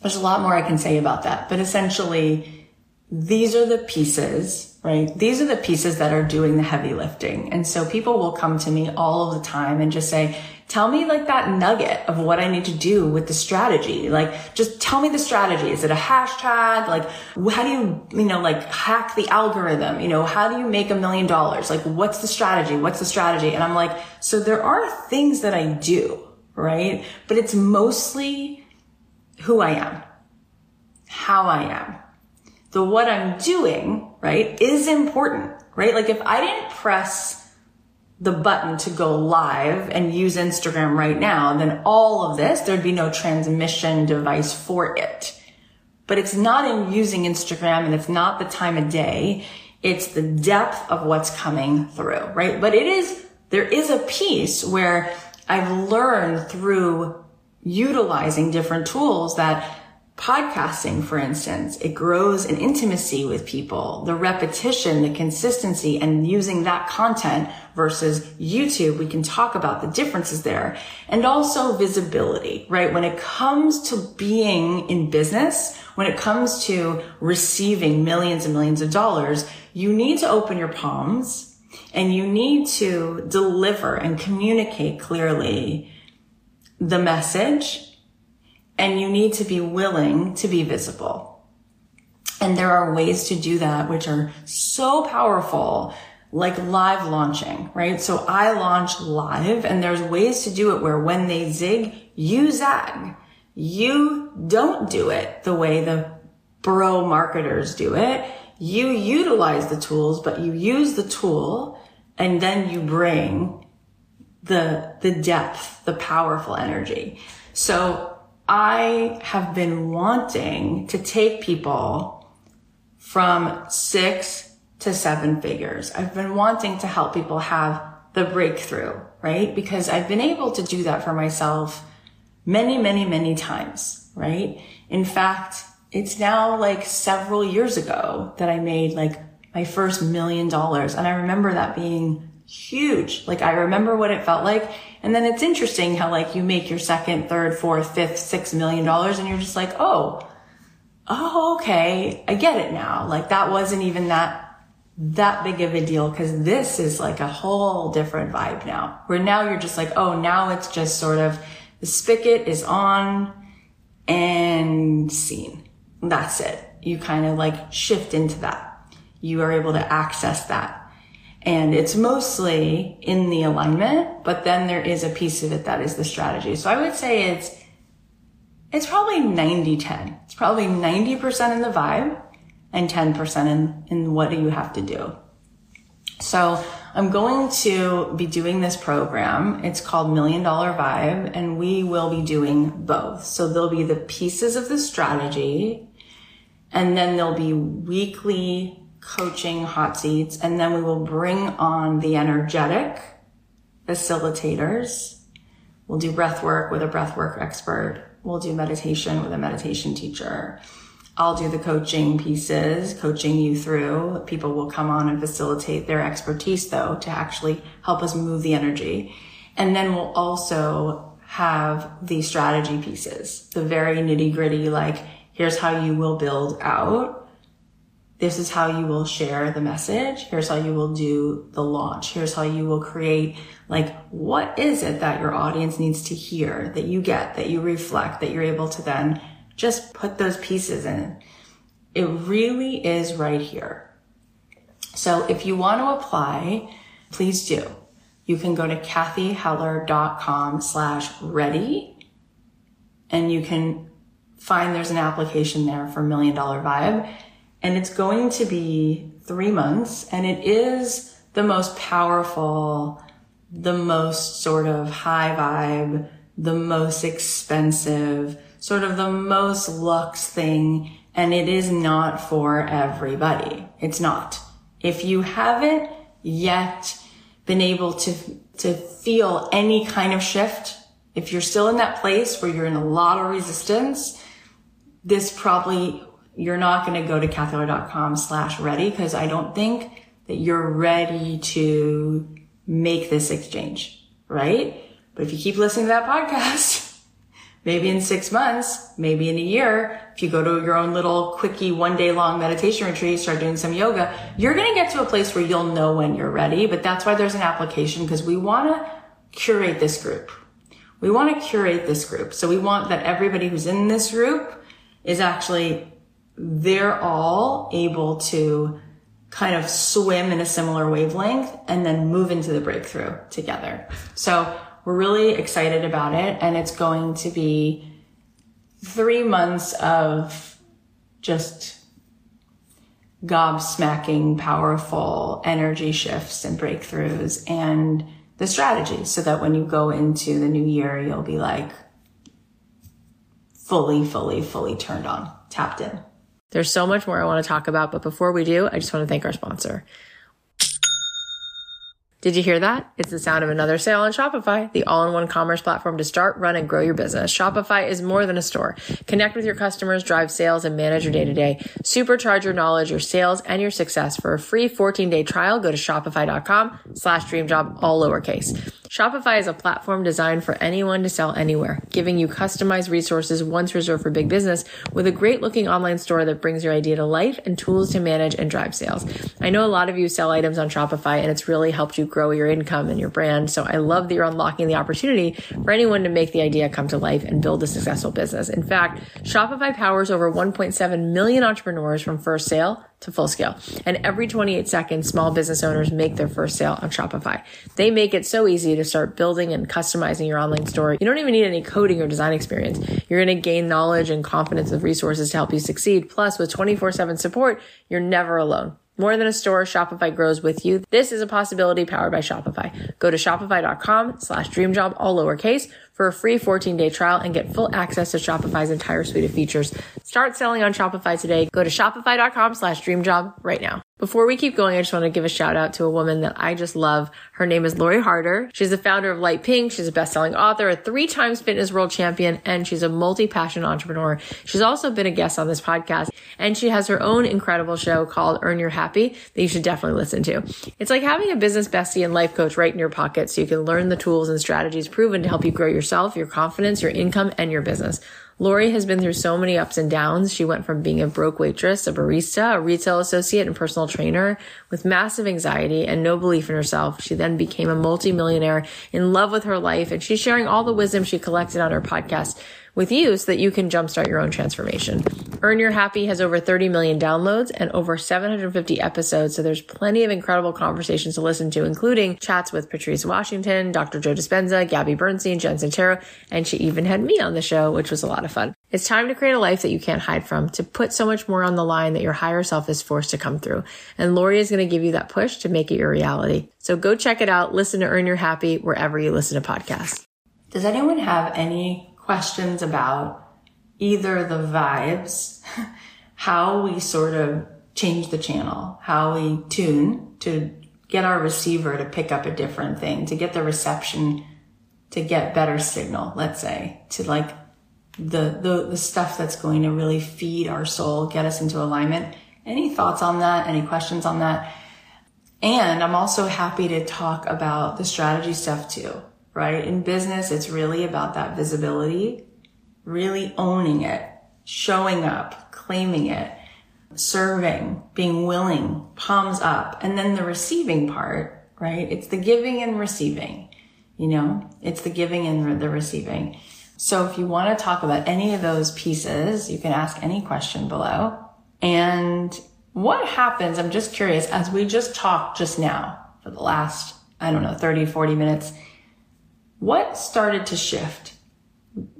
there's a lot more I can say about that, but essentially these are the pieces, right? These are the pieces that are doing the heavy lifting. And so people will come to me all of the time and just say, tell me like that nugget of what I need to do with the strategy. Like, just tell me the strategy. Is it a hashtag? Like, how do you, you know, like hack the algorithm? You know, how do you make a million dollars? Like, what's the strategy? What's the strategy? And I'm like, so there are things that I do, right? But it's mostly who I am, how I am. The what I'm doing, right, is important, right? Like if I didn't press the button to go live and use Instagram right now, then all of this, there'd be no transmission device for it. But it's not in using Instagram and it's not the time of day. It's the depth of what's coming through, right? But it is, there is a piece where I've learned through utilizing different tools that podcasting, for instance, it grows an intimacy with people, the repetition, the consistency, and using that content versus YouTube, we can talk about the differences there and also visibility, right? When it comes to being in business, when it comes to receiving millions and millions of dollars, you need to open your palms and you need to deliver and communicate clearly the message and you need to be willing to be visible. And there are ways to do that, which are so powerful, like live launching, right? So I launch live and there's ways to do it where when they zig, you zag. You don't do it the way the bro marketers do it. You utilize the tools, but you use the tool and then you bring the, the depth, the powerful energy. So I have been wanting to take people from six to seven figures. I've been wanting to help people have the breakthrough, right? Because I've been able to do that for myself many, many, many times, right? In fact, it's now like several years ago that I made like my first million dollars. And I remember that being huge. Like I remember what it felt like. And then it's interesting how like you make your second, third, fourth, fifth, six million dollars and you're just like, oh, oh, okay. I get it now. Like that wasn't even that, that big of a deal because this is like a whole different vibe now where now you're just like, oh, now it's just sort of the spigot is on and seen. That's it. You kind of like shift into that. You are able to access that and it's mostly in the alignment, but then there is a piece of it that is the strategy. So I would say it's, it's probably 90 10. It's probably 90% in the vibe and 10% in, in what do you have to do. So I'm going to be doing this program. It's called Million Dollar Vibe and we will be doing both. So there'll be the pieces of the strategy and then there'll be weekly coaching hot seats, and then we will bring on the energetic facilitators. We'll do breath work with a breath work expert. We'll do meditation with a meditation teacher. I'll do the coaching pieces, coaching you through. People will come on and facilitate their expertise though to actually help us move the energy. And then we'll also have the strategy pieces, the very nitty gritty, like here's how you will build out this is how you will share the message. Here's how you will do the launch. Here's how you will create like, what is it that your audience needs to hear that you get, that you reflect, that you're able to then just put those pieces in. It really is right here. So if you want to apply, please do. You can go to cathyheller.com slash ready and you can find there's an application there for Million Dollar Vibe and it's going to be three months and it is the most powerful, the most sort of high vibe, the most expensive, sort of the most luxe thing. And it is not for everybody. It's not. If you haven't yet been able to, to feel any kind of shift, if you're still in that place where you're in a lot of resistance, this probably you're not going to go to cathyheller.com slash ready because I don't think that you're ready to make this exchange, right? But if you keep listening to that podcast, *laughs* maybe in six months, maybe in a year, if you go to your own little quickie one day long meditation retreat, start doing some yoga, you're going to get to a place where you'll know when you're ready. But that's why there's an application because we want to curate this group. We want to curate this group. So we want that everybody who's in this group is actually they're all able to kind of swim in a similar wavelength and then move into the breakthrough together. So we're really excited about it and it's going to be three months of just gobsmacking powerful energy shifts and breakthroughs and the strategy so that when you go into the new year, you'll be like fully, fully, fully turned on, tapped in. There's so much more I want to talk about, but before we do, I just want to thank our sponsor. Did you hear that? It's the sound of another sale on Shopify, the all-in-one commerce platform to start, run, and grow your business. Shopify is more than a store. Connect with your customers, drive sales, and manage your day-to-day. Supercharge your knowledge, your sales, and your success. For a free 14-day trial, go to shopify.com slash dreamjob, all lowercase. Shopify is a platform designed for anyone to sell anywhere, giving you customized resources once reserved for big business with a great looking online store that brings your idea to life and tools to manage and drive sales. I know a lot of you sell items on Shopify and it's really helped you grow your income and your brand. So I love that you're unlocking the opportunity for anyone to make the idea come to life and build a successful business. In fact, Shopify powers over 1.7 million entrepreneurs from first sale to full scale. And every 28 seconds, small business owners make their first sale on Shopify. They make it so easy to start building and customizing your online store. You don't even need any coding or design experience. You're going to gain knowledge and confidence with resources to help you succeed. Plus, with 24 7 support, you're never alone. More than a store, Shopify grows with you. This is a possibility powered by Shopify. Go to shopify.com slash dreamjob, all lowercase, for a free 14 day trial and get full access to Shopify's entire suite of features. Start selling on Shopify today. Go to shopify.com slash dreamjob right now. Before we keep going, I just want to give a shout out to a woman that I just love. Her name is Lori Harder. She's the founder of Light Pink. She's a best-selling author, a three times fitness world champion, and she's a multi-passion entrepreneur. She's also been a guest on this podcast, and she has her own incredible show called Earn Your Happy that you should definitely listen to. It's like having a business bestie and life coach right in your pocket so you can learn the tools and strategies proven to help you grow yourself, your confidence, your income, and your business. Lori has been through so many ups and downs. She went from being a broke waitress, a barista, a retail associate, and personal trainer with massive anxiety and no belief in herself. She then became a multimillionaire in love with her life, and she's sharing all the wisdom she collected on her podcast with you so that you can jumpstart your own transformation. Earn Your Happy has over 30 million downloads and over 750 episodes. So there's plenty of incredible conversations to listen to, including chats with Patrice Washington, Dr. Joe Dispenza, Gabby Bernstein, Jen Sincero, and she even had me on the show, which was a lot of fun. It's time to create a life that you can't hide from, to put so much more on the line that your higher self is forced to come through. And Lori is going to give you that push to make it your reality. So go check it out. Listen to Earn Your Happy wherever you listen to podcasts. Does anyone have any questions about either the vibes, *laughs* how we sort of change the channel, how we tune to get our receiver to pick up a different thing, to get the reception to get better signal, let's say, to like the, the, the stuff that's going to really feed our soul, get us into alignment. Any thoughts on that? Any questions on that? And I'm also happy to talk about the strategy stuff too right? In business, it's really about that visibility, really owning it, showing up, claiming it, serving, being willing, palms up, and then the receiving part, right? It's the giving and receiving, you know, it's the giving and the receiving. So if you want to talk about any of those pieces, you can ask any question below. And what happens, I'm just curious, as we just talked just now for the last, I don't know, 30, 40 minutes, what started to shift?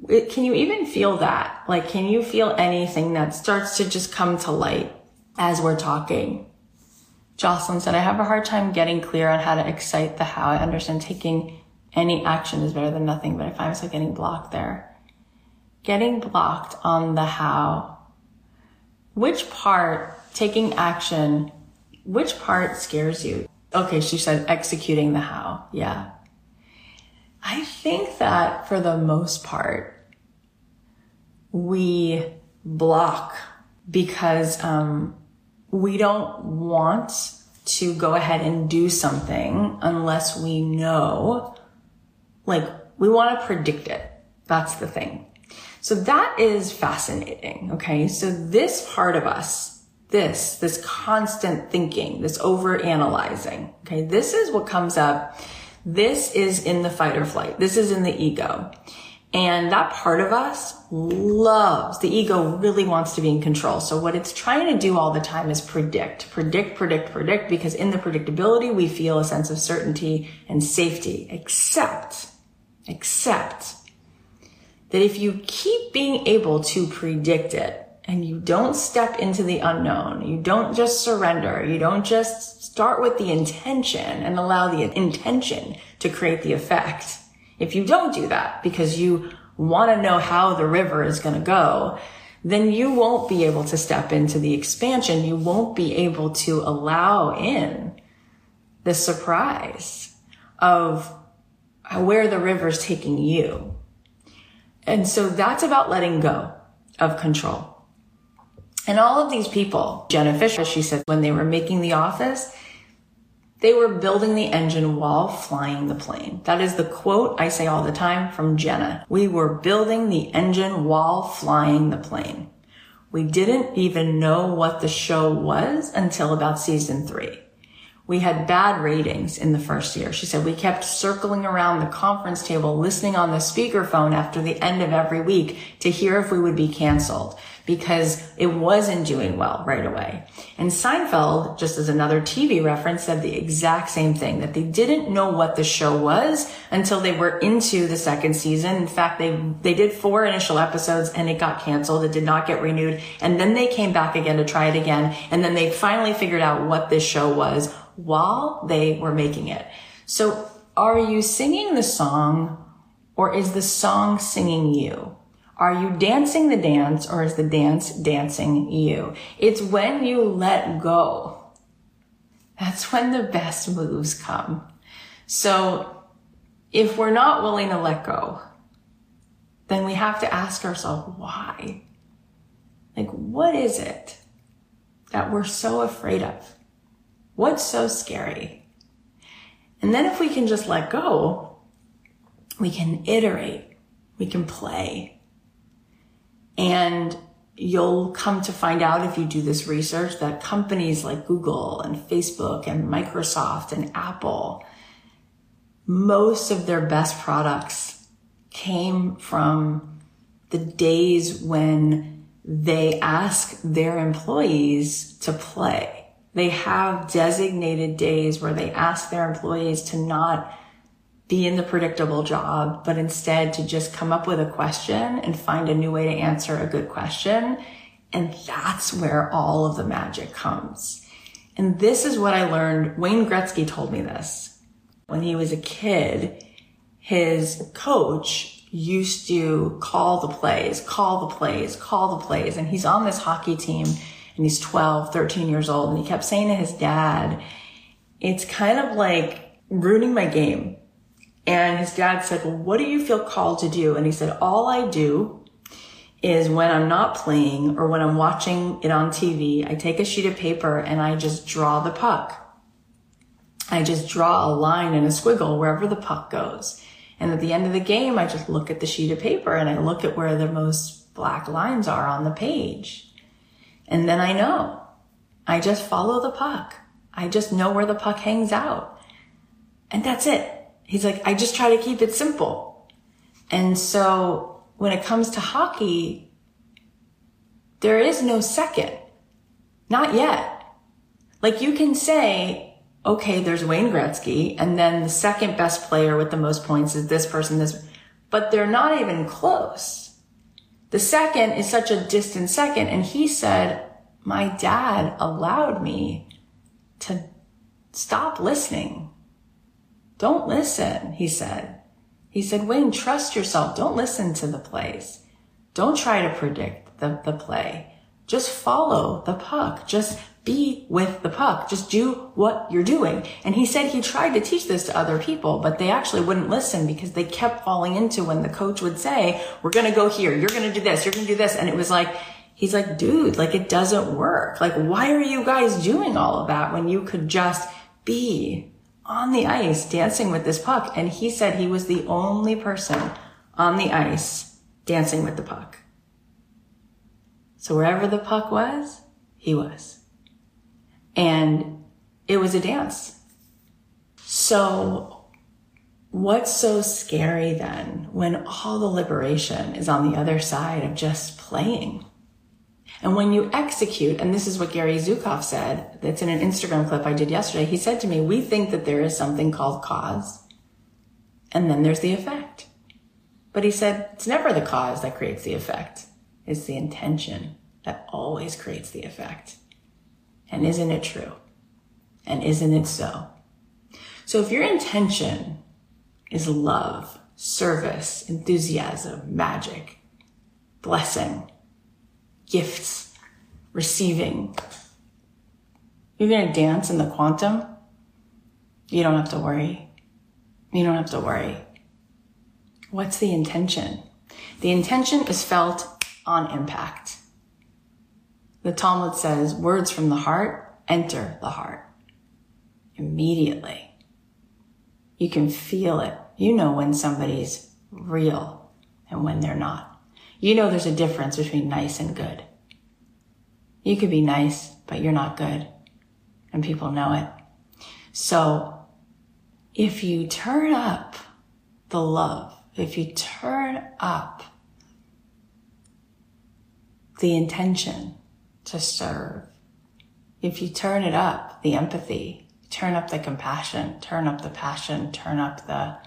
It, can you even feel that? Like, can you feel anything that starts to just come to light as we're talking? Jocelyn said, I have a hard time getting clear on how to excite the how. I understand taking any action is better than nothing, but I find myself getting blocked there. Getting blocked on the how. Which part, taking action, which part scares you? Okay, she said executing the how. Yeah. I think that for the most part, we block because um, we don't want to go ahead and do something unless we know, like, we want to predict it. That's the thing. So that is fascinating. Okay. So this part of us, this, this constant thinking, this over analyzing. Okay. This is what comes up this is in the fight or flight. This is in the ego. And that part of us loves, the ego really wants to be in control. So what it's trying to do all the time is predict, predict, predict, predict, because in the predictability, we feel a sense of certainty and safety, except, except that if you keep being able to predict it and you don't step into the unknown, you don't just surrender, you don't just start with the intention and allow the intention to create the effect. If you don't do that because you want to know how the river is going to go, then you won't be able to step into the expansion. You won't be able to allow in the surprise. of where the river's taking you. And so that's about letting go of control. And all of these people, Jenna Fischer, she said, when they were making The Office, they were building the engine while flying the plane. That is the quote I say all the time from Jenna. We were building the engine while flying the plane. We didn't even know what the show was until about season three. We had bad ratings in the first year. She said we kept circling around the conference table, listening on the speakerphone after the end of every week to hear if we would be canceled because it wasn't doing well right away. And Seinfeld, just as another TV reference, said the exact same thing, that they didn't know what the show was until they were into the second season. In fact, they, they did four initial episodes and it got canceled. It did not get renewed. And then they came back again to try it again. And then they finally figured out what this show was while they were making it. So are you singing the song or is the song singing you? Are you dancing the dance or is the dance dancing you? It's when you let go. That's when the best moves come. So if we're not willing to let go, then we have to ask ourselves why. Like, what is it that we're so afraid of? What's so scary? And then if we can just let go, we can iterate, we can play. And you'll come to find out if you do this research that companies like Google and Facebook and Microsoft and Apple, most of their best products came from the days when they ask their employees to play. They have designated days where they ask their employees to not be in the predictable job, but instead to just come up with a question and find a new way to answer a good question. And that's where all of the magic comes. And this is what I learned. Wayne Gretzky told me this. When he was a kid, his coach used to call the plays, call the plays, call the plays. And he's on this hockey team and he's 12, 13 years old. And he kept saying to his dad, it's kind of like ruining my game. And his dad said, well, what do you feel called to do? And he said, all I do is when I'm not playing or when I'm watching it on TV, I take a sheet of paper and I just draw the puck. I just draw a line and a squiggle wherever the puck goes. And at the end of the game, I just look at the sheet of paper and I look at where the most black lines are on the page. And then I know. I just follow the puck. I just know where the puck hangs out. And that's it. He's like, I just try to keep it simple. And so when it comes to hockey, there is no second. Not yet. Like you can say, okay, there's Wayne Gretzky, and then the second best player with the most points is this person, this, but they're not even close. The second is such a distant second. And he said, my dad allowed me to stop listening. Don't listen, he said. He said, Wayne, trust yourself. Don't listen to the plays. Don't try to predict the, the play. Just follow the puck. Just be with the puck. Just do what you're doing. And he said he tried to teach this to other people, but they actually wouldn't listen because they kept falling into when the coach would say, we're going to go here. You're going to do this. You're going to do this. And it was like, he's like, dude, like it doesn't work. Like, why are you guys doing all of that when you could just be on the ice dancing with this puck? And he said he was the only person on the ice dancing with the puck. So wherever the puck was, he was. And it was a dance. So what's so scary then when all the liberation is on the other side of just playing? And when you execute, and this is what Gary Zukav said, that's in an Instagram clip I did yesterday. He said to me, we think that there is something called cause and then there's the effect. But he said, it's never the cause that creates the effect. It's the intention that always creates the effect. And isn't it true? And isn't it so? So if your intention is love, service, enthusiasm, magic, blessing, gifts, receiving, you're going to dance in the quantum, you don't have to worry You don't have to worry. What's the intention? The intention is felt on impact. The Talmud says words from the heart enter the heart immediately. You can feel it. You know when somebody's real and when they're not. You know there's a difference between nice and good. You could be nice, but you're not good. And people know it. So if you turn up the love, if you turn up the intention to serve, if you turn it up, the empathy, turn up the compassion, turn up the passion, turn up the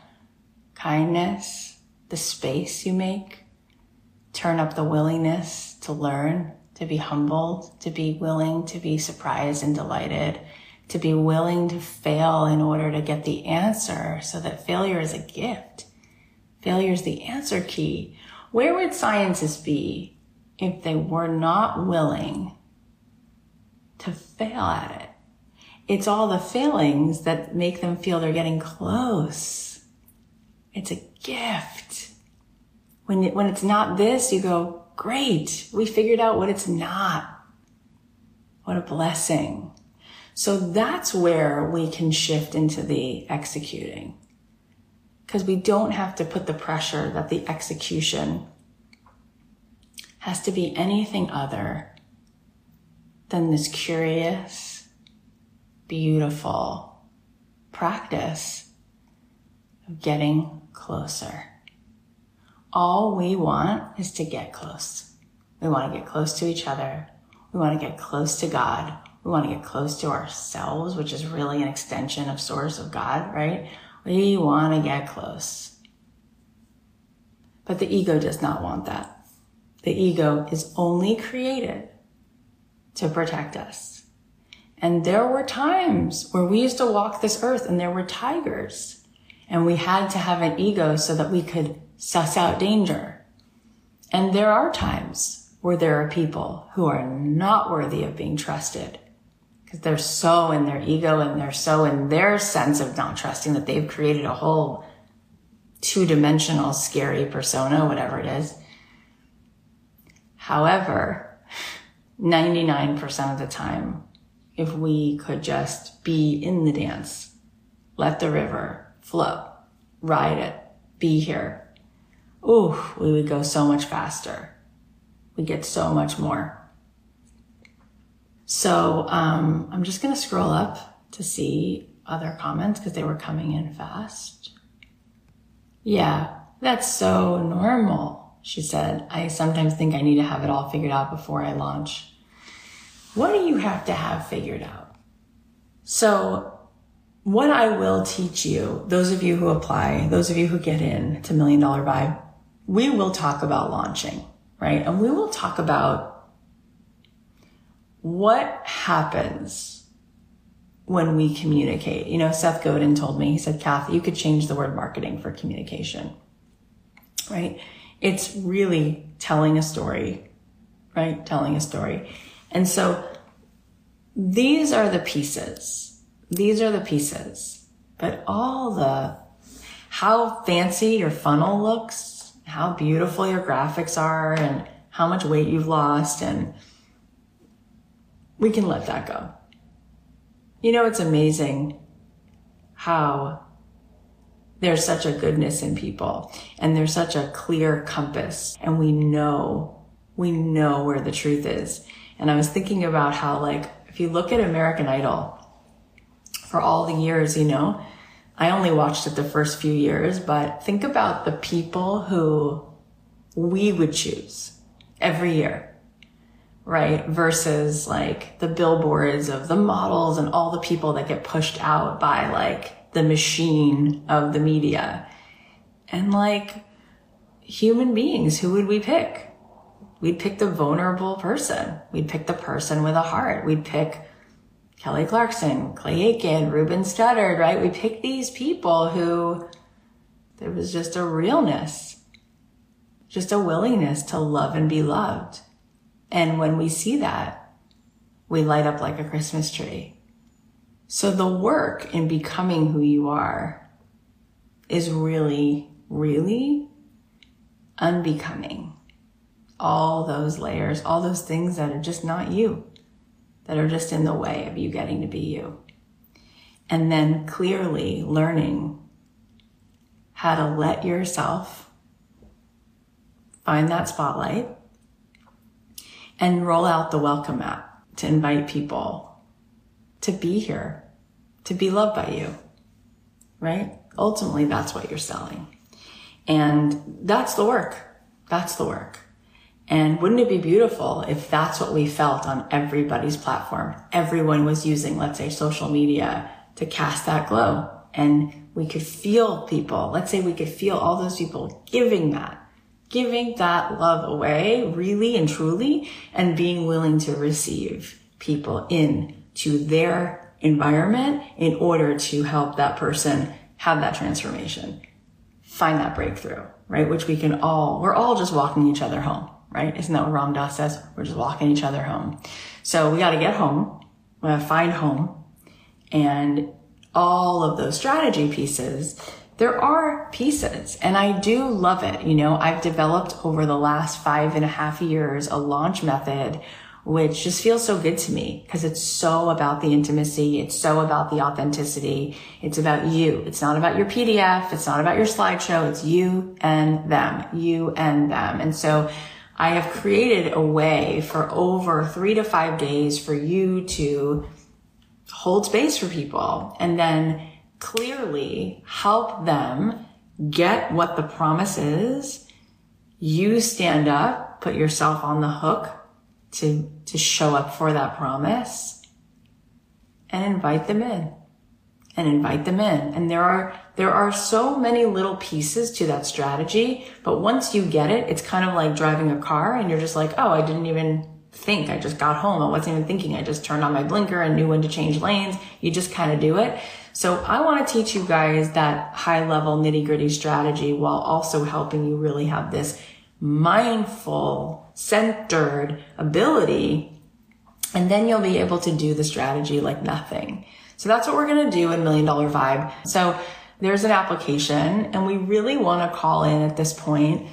kindness, the space you make, turn up the willingness to learn, to be humbled, to be willing to be surprised and delighted, to be willing to fail in order to get the answer so that failure is a gift. Failure is the answer key. Where would scientists be if they were not willing to fail at it? It's all the failings that make them feel they're getting close. It's a gift. When, it, when it's not this, you go, great. We figured out what it's not. What a blessing. So that's where we can shift into the executing. Because we don't have to put the pressure that the execution has to be anything other than this curious, beautiful practice of getting closer. All we want is to get close. We want to get close to each other. We want to get close to God. We want to get close to ourselves, which is really an extension of source of God, right? We want to get close. But the ego does not want that. The ego is only created to protect us. And there were times where we used to walk this earth and there were tigers and we had to have an ego so that we could suss out danger. And there are times where there are people who are not worthy of being trusted because they're so in their ego and they're so in their sense of not trusting that they've created a whole two dimensional scary persona, whatever it is. However, 99% of the time, if we could just be in the dance, let the river flow, ride it, be here, ooh, we would go so much faster. We get so much more. So um, I'm just going to scroll up to see other comments because they were coming in fast. Yeah, that's so normal, she said. I sometimes think I need to have it all figured out before I launch. What do you have to have figured out? So what I will teach you, those of you who apply, those of you who get in to Million Dollar Vibe, we will talk about launching, right? And we will talk about what happens when we communicate. You know, Seth Godin told me, he said, Cathy, you could change the word marketing for communication, right? It's really telling a story, right? Telling a story. And so these are the pieces. These are the pieces, but all the, how fancy your funnel looks, how beautiful your graphics are and how much weight you've lost and we can let that go. You know, it's amazing how there's such a goodness in people and there's such a clear compass and we know, we know where the truth is. And I was thinking about how like, if you look at American Idol for all the years, you know, I only watched it the first few years, but think about the people who we would choose every year, right? Versus like the billboards of the models and all the people that get pushed out by like the machine of the media. And like human beings, who would we pick? We'd pick the vulnerable person. We'd pick the person with a heart. We'd pick Kelly Clarkson, Clay Aiken, Ruben Studdard, right? We picked these people who there was just a realness, just a willingness to love and be loved. And when we see that, we light up like a Christmas tree. So the work in becoming who you are is really, really unbecoming. All those layers, all those things that are just not you, that are just in the way of you getting to be you. And then clearly learning how to let yourself find that spotlight and roll out the welcome mat to invite people to be here, to be loved by you, right? Ultimately, that's what you're selling. And that's the work. That's the work. And wouldn't it be beautiful if that's what we felt on everybody's platform? Everyone was using, let's say, social media to cast that glow and we could feel people. Let's say we could feel all those people giving that, giving that love away really and truly and being willing to receive people in to their environment in order to help that person have that transformation, find that breakthrough, right? Which we can all, we're all just walking each other home, right? Isn't that what Ram Dass says? We're just walking each other home. So we got to get home. We got to find home and all of those strategy pieces. There are pieces and I do love it. You know, I've developed over the last five and a half years a launch method which just feels so good to me because it's so about the intimacy. It's so about the authenticity. It's about you. It's not about your PDF. It's not about your slideshow. It's you and them, you and them. And so I have created a way for over three to five days for you to hold space for people and then clearly help them get what the promise is. You stand up, put yourself on the hook to, to show up for that promise and invite them in and invite them in. And there are, there are so many little pieces to that strategy, but once you get it, it's kind of like driving a car and you're just like, oh, I didn't even think. I just got home. I wasn't even thinking. I just turned on my blinker and knew when to change lanes. You just kind of do it. So I want to teach you guys that high level nitty gritty strategy while also helping you really have this mindful, centered ability. And then you'll be able to do the strategy like nothing. So that's what we're going to do in Million Dollar Vibe. So there's an application and we really want to call in at this point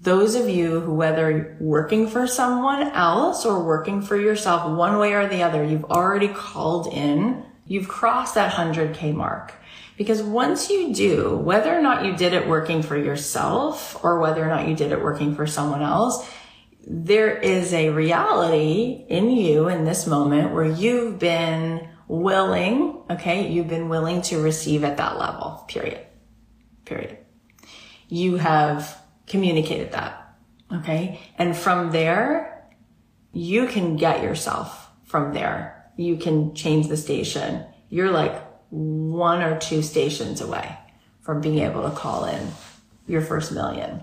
those of you who, whether working for someone else or working for yourself, one way or the other, you've already called in, you've crossed that 100K mark. Because once you do, whether or not you did it working for yourself or whether or not you did it working for someone else, there is a reality in you in this moment where you've been willing, okay, you've been willing to receive at that level, period. Period. You have communicated that. Okay. And from there, you can get yourself from there. You can change the station. You're like one or two stations away from being able to call in your first million.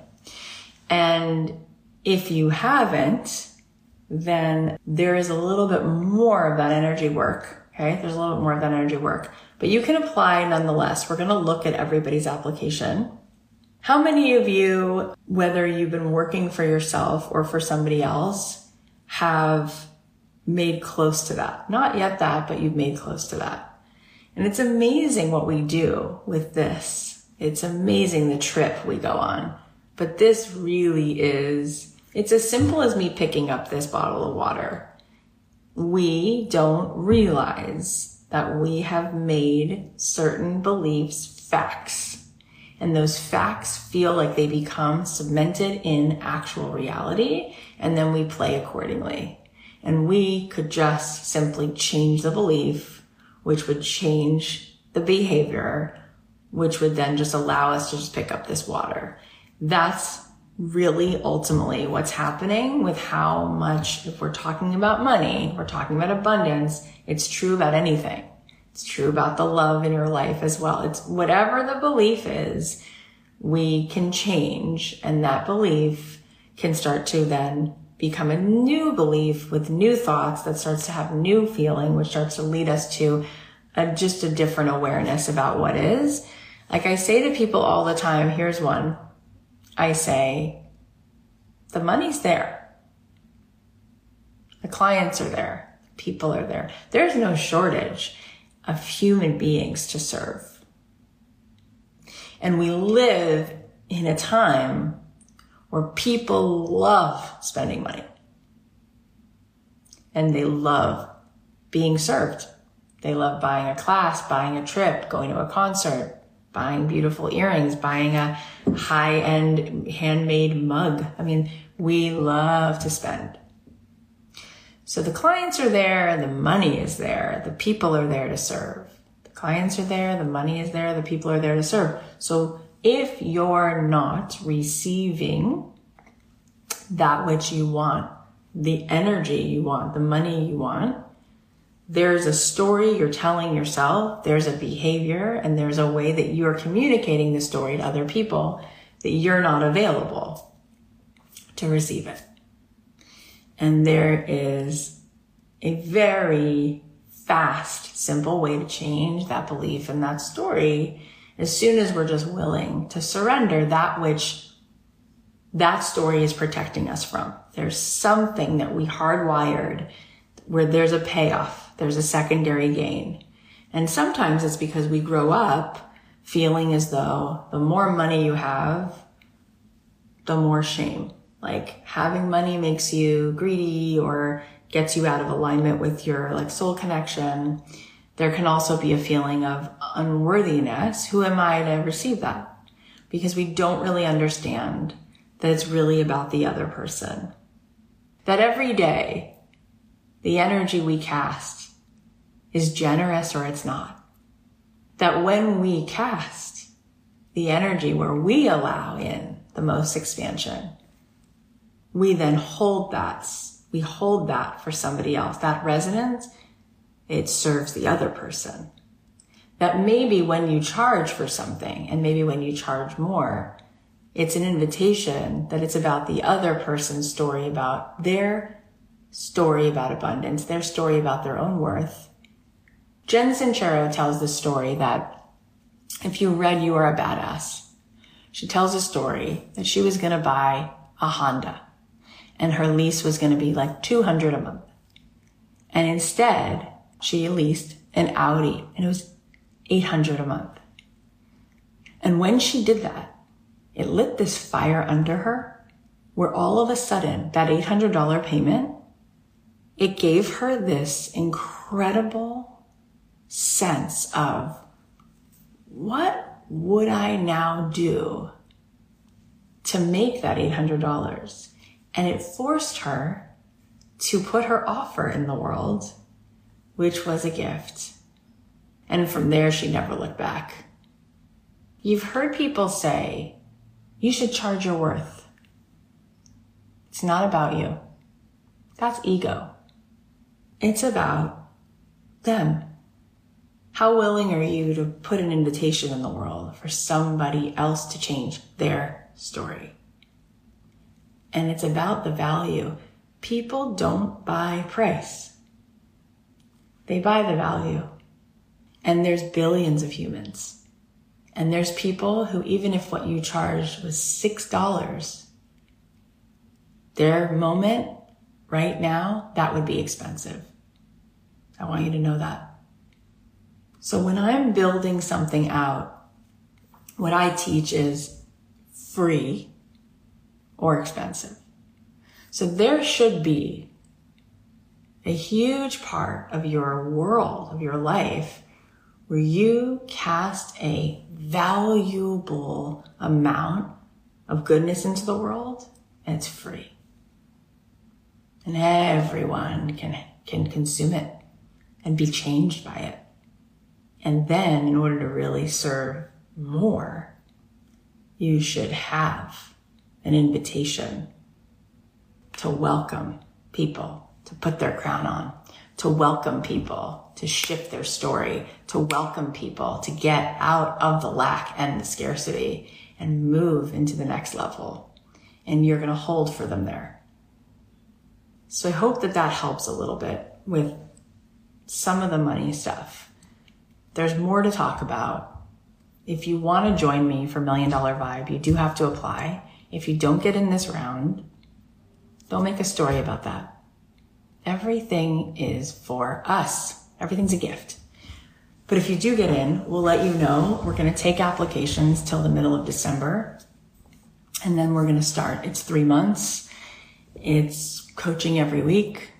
And if you haven't, then there is a little bit more of that energy work. Okay. There's a little bit more of that energy work, but you can apply nonetheless. We're going to look at everybody's application. How many of you, whether you've been working for yourself or for somebody else, have made close to that? Not yet that, but you've made close to that. And it's amazing what we do with this. It's amazing the trip we go on. But this really is, it's as simple as me picking up this bottle of water. We don't realize that we have made certain beliefs facts. And those facts feel like they become cemented in actual reality. And then we play accordingly. And we could just simply change the belief which would change the behavior, which would then just allow us to just pick up this water. That's really ultimately what's happening with how much, if we're talking about money, we're talking about abundance, it's true about anything. It's true about the love in your life as well. It's whatever the belief is, we can change and that belief can start to then become a new belief with new thoughts that starts to have new feeling, which starts to lead us to a, just a different awareness about what is. Like I say to people all the time, here's one. I say, the money's there. The clients are there. People are there. There's no shortage of human beings to serve. And we live in a time where people love spending money and they love being served. They love buying a class, buying a trip, going to a concert, buying beautiful earrings, buying a high end handmade mug. I mean, we love to spend. So the clients are there, the money is there, the people are there to serve. The clients are there, the money is there, the people are there to serve. So if you're not receiving that which you want, the energy you want, the money you want, there's a story you're telling yourself, there's a behavior, and there's a way that you're communicating the story to other people that you're not available to receive it. And there is a very fast, simple way to change that belief and that story as soon as we're just willing to surrender that which that story is protecting us from. There's something that we hardwired where there's a payoff, there's a secondary gain. And sometimes it's because we grow up feeling as though the more money you have, the more shame. Like having money makes you greedy or gets you out of alignment with your like soul connection. There can also be a feeling of unworthiness. Who am I to receive that? Because we don't really understand that it's really about the other person. That every day, the energy we cast is generous or it's not. That when we cast the energy where we allow in the most expansion, we then hold that. We hold that for somebody else. That resonance, it serves the other person. That maybe when you charge for something and maybe when you charge more, it's an invitation that it's about the other person's story about their story about abundance, their story about their own worth. Jen Sincero tells the story that if you read You Are a Badass, she tells a story that she was going to buy a Honda and her lease was going to be like 200 a month. And instead, she leased an Audi and it was 800 a month. And when she did that, it lit this fire under her where all of a sudden that $800 payment, it gave her this incredible sense of what would I now do to make that $800? And it forced her to put her offer in the world, which was a gift. And from there, she never looked back. You've heard people say, you should charge your worth. It's not about you. That's ego. It's about them. How willing are you to put an invitation in the world for somebody else to change their story? and it's about the value. People don't buy price. They buy the value. And there's billions of humans. And there's people who, even if what you charged was $6, their moment right now, that would be expensive. I want you to know that. So when I'm building something out, what I teach is free or expensive. So there should be a huge part of your world, of your life, where you cast a valuable amount of goodness into the world and it's free. And everyone can, can consume it and be changed by it. And then in order to really serve more, you should have an invitation to welcome people, to put their crown on, to welcome people, to shift their story, to welcome people, to get out of the lack and the scarcity and move into the next level. And you're going to hold for them there. So I hope that that helps a little bit with some of the money stuff. There's more to talk about. If you want to join me for Million Dollar Vibe, you do have to apply. If you don't get in this round, don't make a story about that. Everything is for us. Everything's a gift. But if you do get in, we'll let you know. We're going to take applications till the middle of December. And then we're going to start. It's three months. It's coaching every week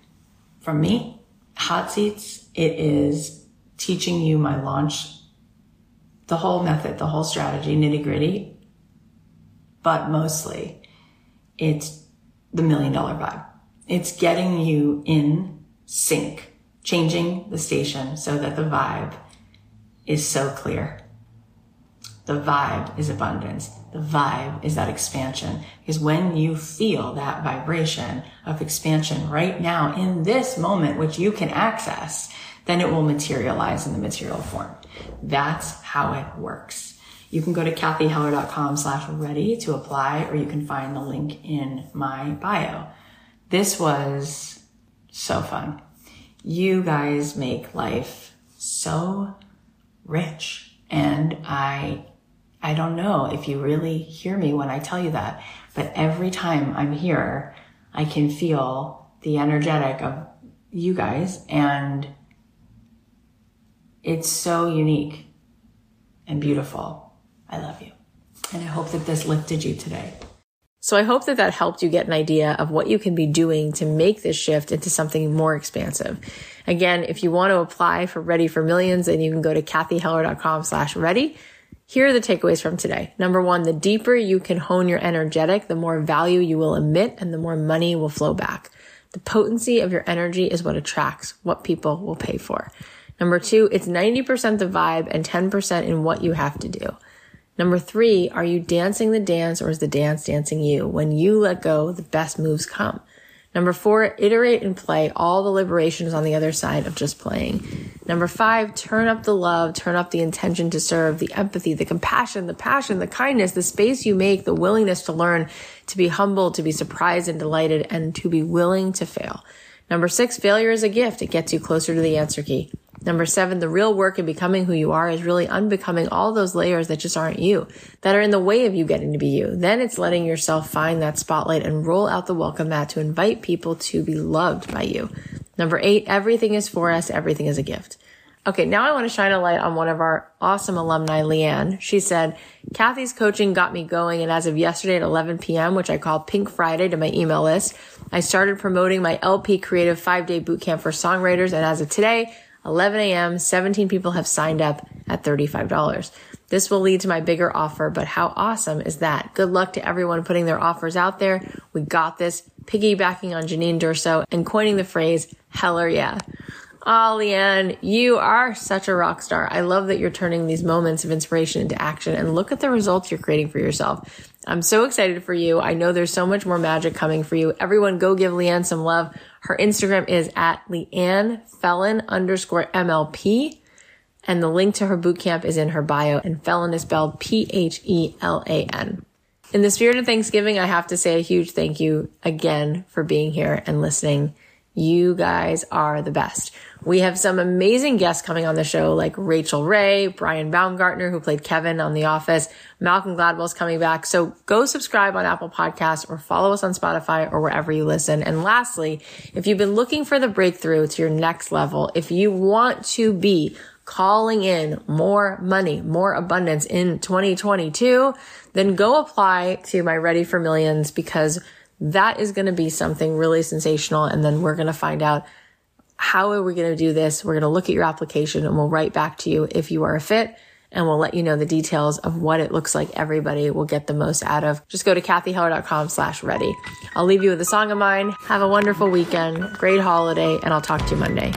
from me. Hot seats. It is teaching you my launch, the whole method, the whole strategy, nitty gritty. But mostly it's the million dollar vibe. It's getting you in sync, changing the station so that the vibe is so clear. The vibe is abundance. The vibe is that expansion. Because when you feel that vibration of expansion right now in this moment, which you can access, then it will materialize in the material form. That's how it works. You can go to cathyheller.com slash ready to apply, or you can find the link in my bio. This was so fun. You guys make life so rich. And I, I don't know if you really hear me when I tell you that, but every time I'm here, I can feel the energetic of you guys and it's so unique and beautiful. I love you. And I hope that this lifted you today. So I hope that that helped you get an idea of what you can be doing to make this shift into something more expansive. Again, if you want to apply for Ready for Millions, then you can go to cathyheller.com slash ready. Here are the takeaways from today. Number one, the deeper you can hone your energetic, the more value you will emit and the more money will flow back. The potency of your energy is what attracts what people will pay for. Number two, it's 90% the vibe and 10% in what you have to do. Number three, are you dancing the dance or is the dance dancing you? When you let go, the best moves come. Number four, iterate and play. All the liberation is on the other side of just playing. Number five, turn up the love, turn up the intention to serve, the empathy, the compassion, the passion, the kindness, the space you make, the willingness to learn, to be humble, to be surprised and delighted, and to be willing to fail. Number six, failure is a gift. It gets you closer to the answer key. Number seven, the real work in becoming who you are is really unbecoming all those layers that just aren't you, that are in the way of you getting to be you. Then it's letting yourself find that spotlight and roll out the welcome mat to invite people to be loved by you. Number eight, everything is for us. Everything is a gift. Okay, now I want to shine a light on one of our awesome alumni, Leanne. She said, Cathy's coaching got me going, and as of yesterday at 11 p.m., which I call Pink Friday to my email list, I started promoting my LP Creative five day bootcamp for songwriters, and as of today, 11 a.m., 17 people have signed up at $35. This will lead to my bigger offer, but how awesome is that? Good luck to everyone putting their offers out there. We got this, piggybacking on Janine Durso and coining the phrase, heller yeah. Oh, Leanne, you are such a rock star. I love that you're turning these moments of inspiration into action and look at the results you're creating for yourself. I'm so excited for you. I know there's so much more magic coming for you. Everyone go give Leanne some love. Her Instagram is at Leanne Phelan underscore MLP. And the link to her bootcamp is in her bio and Phelan is spelled P-H-E-L-A-N. In the spirit of Thanksgiving, I have to say a huge thank you again for being here and listening. You guys are the best. We have some amazing guests coming on the show like Rachael Ray, Brian Baumgartner, who played Kevin on The Office. Malcolm Gladwell's coming back. So go subscribe on Apple Podcasts or follow us on Spotify or wherever you listen. And lastly, if you've been looking for the breakthrough to your next level, if you want to be calling in more money, more abundance in 2022, then go apply to my Ready for Millions because that is going to be something really sensational. And then we're going to find out how are we going to do this? We're going to look at your application and we'll write back to you if you are a fit and we'll let you know the details of what it looks like everybody will get the most out of. Just go to cathyheller.com slash ready. I'll leave you with a song of mine. Have a wonderful weekend, great holiday, and I'll talk to you Monday.